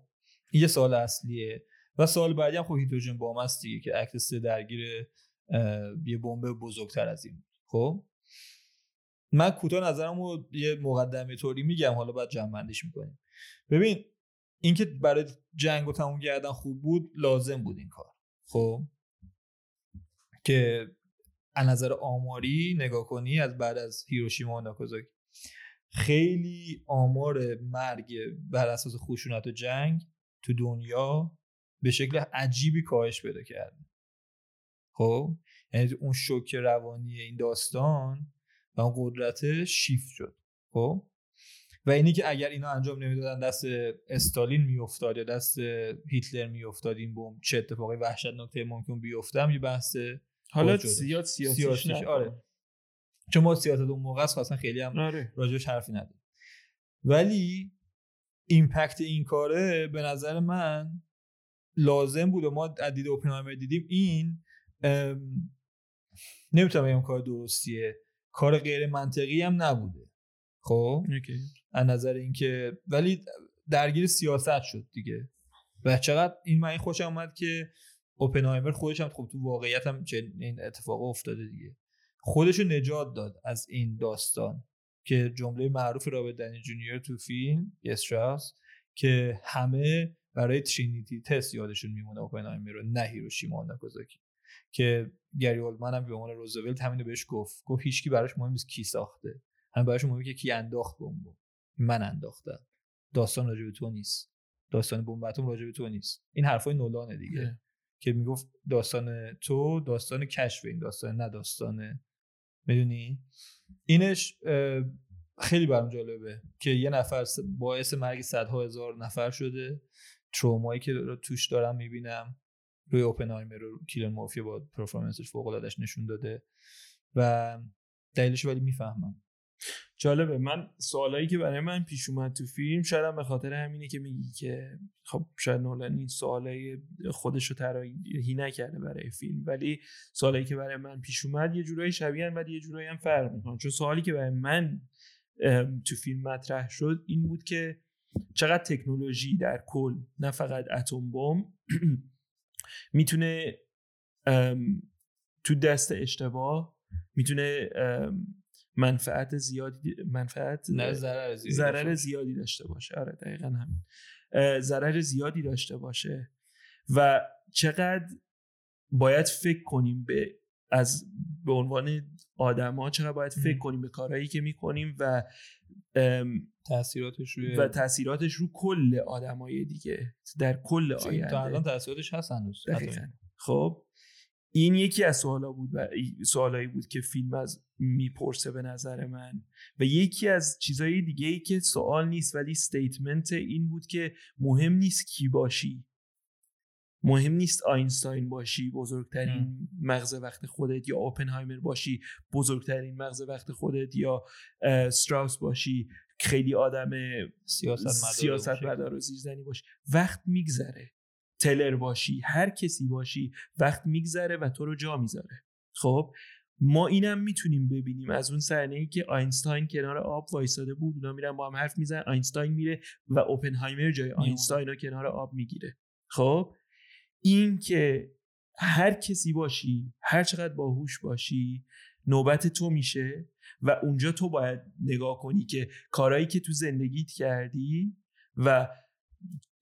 این یه سوال اصلیه. و سوال بعدی هم خب هیدروژن بمب است دیگه که عکس درگیر یه بمب بزرگتر از این خب من کوتاه نظرم رو یه مقدمه طوری میگم حالا بعد جمع بندیش می‌کنیم. ببین اینکه برای جنگ و تموم کردن خوب بود لازم بود این کار. خب که از نظر آماری نگاه کنی از بعد از هیروشیما و ناکازاکی خیلی آمار مرگ بر اساس خشونت و جنگ تو دنیا به شکل عجیبی کاهش پیدا کرده خب؟ یعنی اون شوک روانی این داستان و اون قدرت شیفت شد. خب؟ و اینی که اگر اینا انجام نمی‌دادن دست استالین میافتاد یا دست هیتلر میافتاد این بمب چه اتفاقی وحشتناک ممکن بیفتم یه بحث حالا زیاد سیاسیش آره. چون ما سیاست اون موقع است خیلی هم آره. راجبش حرفی نداریم. ولی ایمپکت این کاره به نظر من لازم بود و ما دید اوپنهایمر دیدیم. این نمی‌تونم بگم کار درستیه. کار غیر منطقی هم نبوده. خب؟ از نظر اینکه ولی درگیر سیاست شد دیگه. و چقدر این من خوشم اومد که اوپنهایمر خودش هم خب تو واقعیت هم این اتفاق افتاده دیگه. خودشو نجات داد از این داستان که جمله معروف رابرت دنی جونیور تو فیلم استراس که همه برای ترینیتی تست یادشون میمونه اوپنهایمر رو نه هیروشیما و ناگازاکی که گری اولدمن هم به عنوان روزولت همینو بهش گفت. گفت هیچکی براش مهم نیست کی ساخته. هم براش مهمه که کی انداخت بمب. من انداختم. داستان راجع تو نیست. داستان بمب اتم راجع تو نیست. این حرفای نولانه دیگه. که می‌گفت داستان تو داستان کشف این داستان نه داستان می‌دونی؟ اینش خیلی برام جالبه که یه نفر باعث مرگ صدها هزار نفر شده. ترومایی که رو توش دارم می‌بینم. روی اوپنهایمر رو کیلر مافیا با پرفورمنسش فوق العادهش نشون داده. و دلیلش ولی می‌فهمم. جالبه. من سوالایی که برای من پیش اومد تو فیلم شاید به خاطر همینه که میگی که خب شاید نولن این سوالای خودش رو طراحی نکرده برای فیلم. ولی سوالایی که برای من پیش اومد یه جورایی شبیه ولی یه جورایی هم فرق می‌کنن چون سوالی که برای من تو فیلم مطرح شد این بود که چقدر تکنولوژی در کل نه فقط اتم بمب (clears throat) می‌تونه تو دست اشتباه می‌تونه منفعت زیادی منفعت نه ضرر زیادی, ضرر زیادی داشته باشه. آره دقیقا همین. ضرر زیادی داشته باشه و چقدر باید فکر کنیم به از به عنوان آدما چقدر باید فکر کنیم به کارهایی که می‌کنیم و تاثیراتش روی و تاثیراتش رو کل آدمای دیگه در کل آینده تا الان تاثیراتش هست هنوز خب؟ این یکی از سوالا بود و سوالایی بود که فیلم از می‌پرسه به نظر من. و یکی از چیزهای دیگه ای که سوال نیست ولی statement این بود که مهم نیست کی باشی. مهم نیست آینستاین باشی بزرگترین مغز وقت خودت یا اوپنهایمر باشی بزرگترین مغز وقت خودت یا استراوس باشی. خیلی آدم سیاست مدار و زیرکی باشی وقت میگذره. تلر باشی هر کسی باشی وقت میگذره و تو رو جا می‌ذاره. خب ما اینم می‌تونیم ببینیم. از اون صحنه ای که آینستاین کنار آب وایساده بود اونا میرن با هم حرف می‌زنن آینستاین میره و اوپنهایمر جای آینستاین رو کنار آب می‌گیره. خب این که هر کسی باشی هر چقدر باهوش باشی نوبت تو میشه و اونجا تو باید نگاه کنی که کارهایی که تو زندگیت کردی و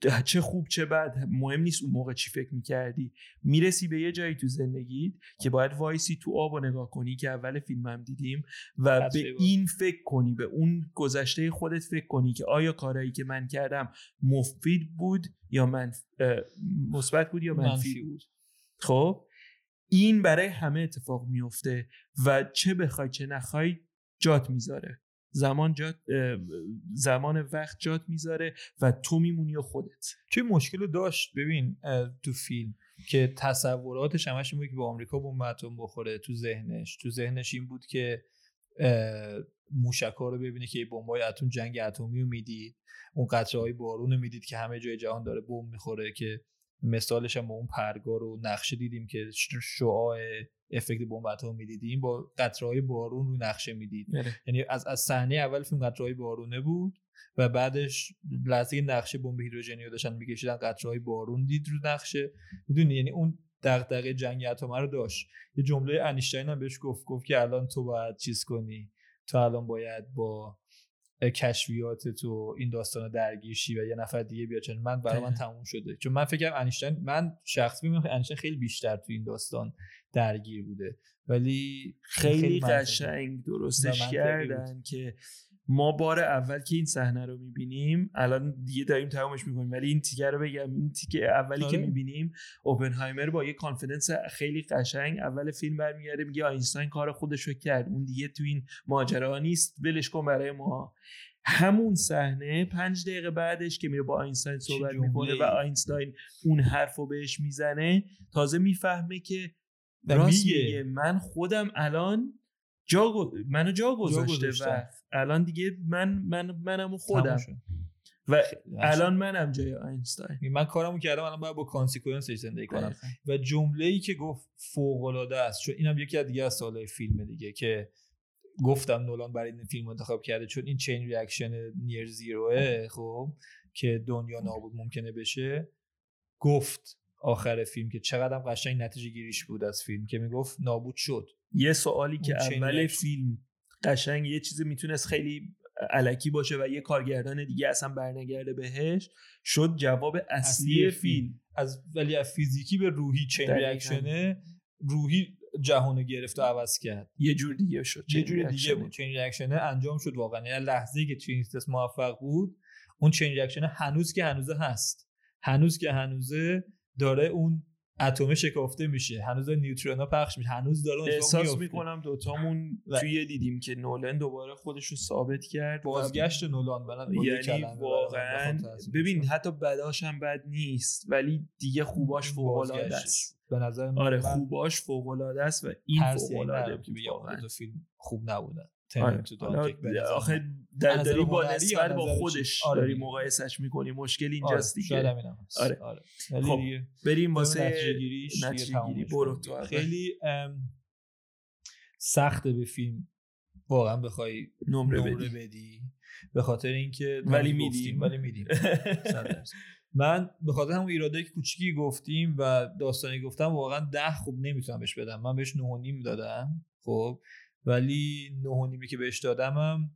(laughs) چه خوب چه بد مهم نیست اون موقع چی فکر می‌کردی. می‌رسی به یه جایی تو زندگیت که باید وایسی تو آب و نگاه کنی که اول فیلم هم دیدیم و به این فکر کنی به اون گذشته خودت فکر کنی که آیا کارهایی که من کردم مفید بود یا من مثبت بود یا منفی بود. خب؟ این برای همه اتفاق میفته و چه بخوای چه نخوای جات می‌ذاره. زمان جات زمان وقت جات می‌ذاره و تو میمونی و خودت. چه مشکل رو داشت؟ ببین تو فیلم که تصوراتش همش این بود که با آمریکا بمب اتم بخوره تو ذهنش. تو ذهنش این بود که موشکا رو ببینید که بمبای اتم جنگ اتمی رو می‌دید. اون قطره های بارون رو می‌دید که همه جای جهان داره بمب می‌خوره که مثالش هم با اون پرگار و نقشه دیدیم که شعاع افکت بمب اتم می‌دیدیم با قطره های بارون رو نقشه می‌دید. یعنی از از صحنه اول فیلم قطره های بارونه بود و بعدش لحظه نقشه بمب هیدروژنی رو داشتن میکشیدن قطره های بارون دید رو نقشه. می‌دونی؟ یعنی اون دغدغه جنگ اتم رو داشت. یه جمله انیشتین هم بهش گفت گفت که الان تو باید چیز کنی. تو الان باید با کشفیات تو این داستان درگیرشی و یه نفر دیگه بیاد. چون من برای من تموم شده. چون من فکرم انیشتین من شخصی میگم انیشتین خیلی بیشتر تو این داستان درگیر بوده. ولی خیلی, خیلی قشنگ درستش کردن که ما بار اول که این صحنه رو می‌بینیم الان دیگه داریم تمامش می‌کنیم ولی این تیکه رو بگم این تیکه اولی که آره. می‌بینیم اوپنهایمر با یه confidence خیلی قشنگ اول فیلم برمیگرده میگه آینستاین کار خودش رو کرد اون دیگه تو این ماجرا نیست ولش کن برای ما. همون صحنه پنج دقیقه بعدش که میره با آینستاین صحبت می‌کنه و آینستاین اون حرف رو بهش می‌زنه تازه می‌فهمه که راست میگه من خودم الان جا منو جا گذاشته و الان دیگه من من منم خودم. و الان منم جای آینستاین. من کارمو کردم الان باید با consequence ش زندگی کنم. و جمله ای که گفت فوق العاده است چون اینم یکی از دیگه از سوال‌های فیلم دیگه که گفتم نولان برای این فیلم انتخاب کرده چون این chain reaction near zero ه خب که دنیا نابود ممکنه بشه گفت آخر فیلم که چقدر قشنگ نتیجه گیریش بود از فیلم که می‌گفت نابود شد. یه سوالی که اول فیلم قشنگ یه چیزی می‌تونست خیلی علکی باشه و یه کارگردان دیگه اصلا برنگرده بهش شد جواب اصلی, فیلم. از ولی از فیزیکی به روحی چین ریاکشنه روحی جهانو گرفت و عوض کرد. یه جور دیگه شد یه جور دیگه بود. چین ریاکشنه انجام شد واقعا. یعنی لحظه که چین موفق بود اون چین ریاکشنه هنوز که هنوزه هست. هنوز که هنوزه داره اون اتم شکافته میشه. هنوز نیوترون پخش میشه. هنوز داره احساس می‌کنم دوتامون توی دیدیم که نولن دوباره خودش رو ثابت کرد بازگشت نولان برن یعنی واقعا ببین حتی بداش هم بد نیست ولی دیگه خوباش فوق العاده است. به نظر آره خوباش فوق العاده است و این فوق العاده بود فیلم خوب نبودن. آخه در داری با نسبت با خودش آره داری مقایسش می‌کنی. مشکل اینجاست آره. دیگه. آره. آره. خب بریم واسه نتیجه گیری. برو تو خیلی سخته به فیلم واقعا بخوای نمره, بدی. بدی. به خاطر اینکه ولی میدیم. ولی میدیم. من به خاطر همون ایراده که کوچیکی گفتیم و داستانی گفتم واقعا ده خوب نمی‌تونم بهش بدم. من بهش نه نیم دادم. خب؟ ولی نه نیمی که بهش دادمم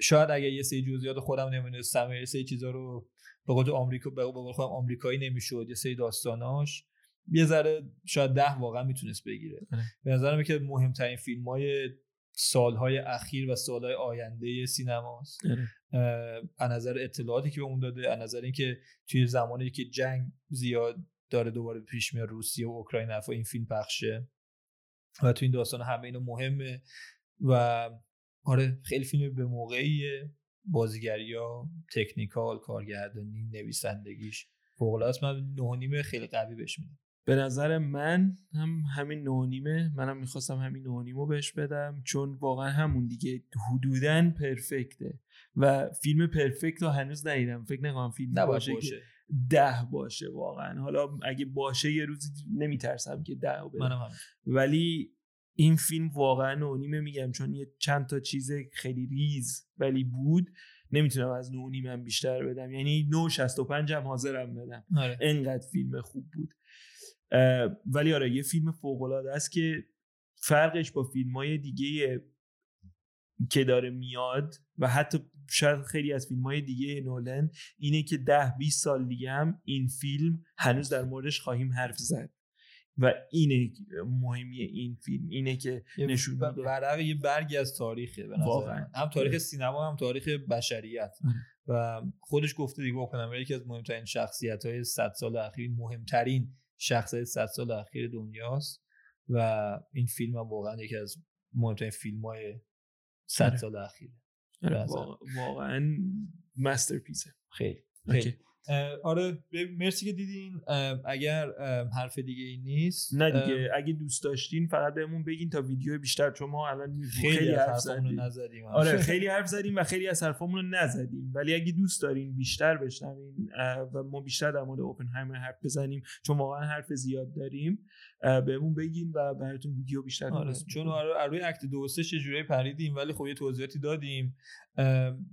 شاید اگه یه سری جزئیات خودم نمی‌دونستم یه سری چیزا رو به قول آمریکا به قول خودم آمریکایی نمی‌شد یه سری داستاناش یه ذره شاید ده واقعا می‌تونست بگیره آره. به نظرم که مهمترین فیلم های سالهای اخیر و سالهای آینده سینماست آره. از نظر اطلاعاتی که به اون داده از نظر اینکه توی زمانی که جنگ زیاد داره دوباره پیش میاد روسیه و اوکراین این فیلم پخشه و تو این داستان همه اینو مهمه و آره خیلی فیلم به موقعیه بازیگریا تکنیکال کارگردانی نویسندگیش فوق است. من نهونیمه خیلی قوی بهش میدم. به نظر من هم همین نهونیمه منم می‌خواستم همین نهونیمو بهش بدم چون واقعا همون دیگه. حدودا پرفکته و فیلم پرفکت رو هنوز ندیدم. فکر نکنم فیلم باشه, باشه. ده باشه واقعا. حالا اگه باشه یه روزی نمیترسم که ده منم ولی این فیلم واقعا نونیمه میگم چون یه چند تا چیز خیلی ریز ولی بود. نمی‌تونم از نونیمم بیشتر بدم. یعنی نو 65 هم حاضرم بدم. آره. انقدر فیلم خوب بود. ولی آره یه فیلم فوق العاده است که فرقش با فیلم های دیگه که داره میاد و حتی شاید خیلی از فیلم های دیگه نولن اینه که ده 20 سال دیگه هم این فیلم هنوز در موردش خواهیم حرف زد. و اینه مهمی این فیلم اینه که نشون میده. ورق یه برگی از تاریخه به واقعا. هم تاریخ آره. سینما هم تاریخ بشریت. آره. و خودش گفته دیگه واکنم یکی از مهمترین شخصیت های 100 سال اخیر مهمترین شخصیت 100 سال اخیر دنیاست. و این فیلم هم واقعا یکی از مهمترین فیلم های 100 آره. سال اخیره. واقعا مسترپیسه. خیلی خیلی. آره مرسی که دیدین. اگر حرف دیگه ای نیست نه دیگه اگه دوست داشتین فقط بهمون بگین تا ویدیو بیشتر چون ما الان خیلی, خیلی حرف نزدیم. آره (laughs) خیلی حرف زدیم و خیلی از حرفامون رو نزدیم. ولی اگه دوست دارین بیشتر بشنوین و ما بیشتر در مورد اوپنهایمر حرف بزنیم چون واقعا حرف زیاد داریم بهمون بگین و براتون ویدیو بیشتر آره. چون آره روی اکت دو سه جوری پریدیم ولی خب یه توضیحاتی دادیم.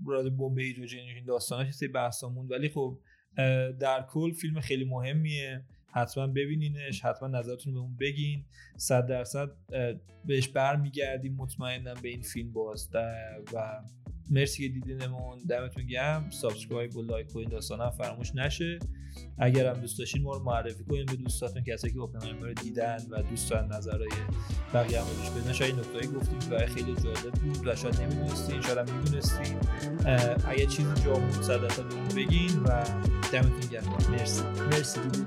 راد بمب هیدروژنی داستاناش سه بحثامون ولی خب در کل فیلم خیلی مهمیه. حتما ببینینش حتما نظرتون رو بهمون بگین. صد درصد بهش برمیگردیم. مطمئنم به این فیلم باز و مرسی که دیدینمون دمتون گرم. subscribe و like و این داستان فراموش نشه. اگر هم دوست داشتین ما رو معرفی کنین به دوستاتون کسایی که اوپنهایمر رو دیدن و دوست دارن نظرهای بقیه هم روش بدن. شاید نکتهایی گفتیم و خیلی جالب بود و شاید نمی‌دونستین شاید هم می‌دونستین. اگه چیزی جا بود صد بگین و دمتون گرم. مرسی. مرسی. دیدین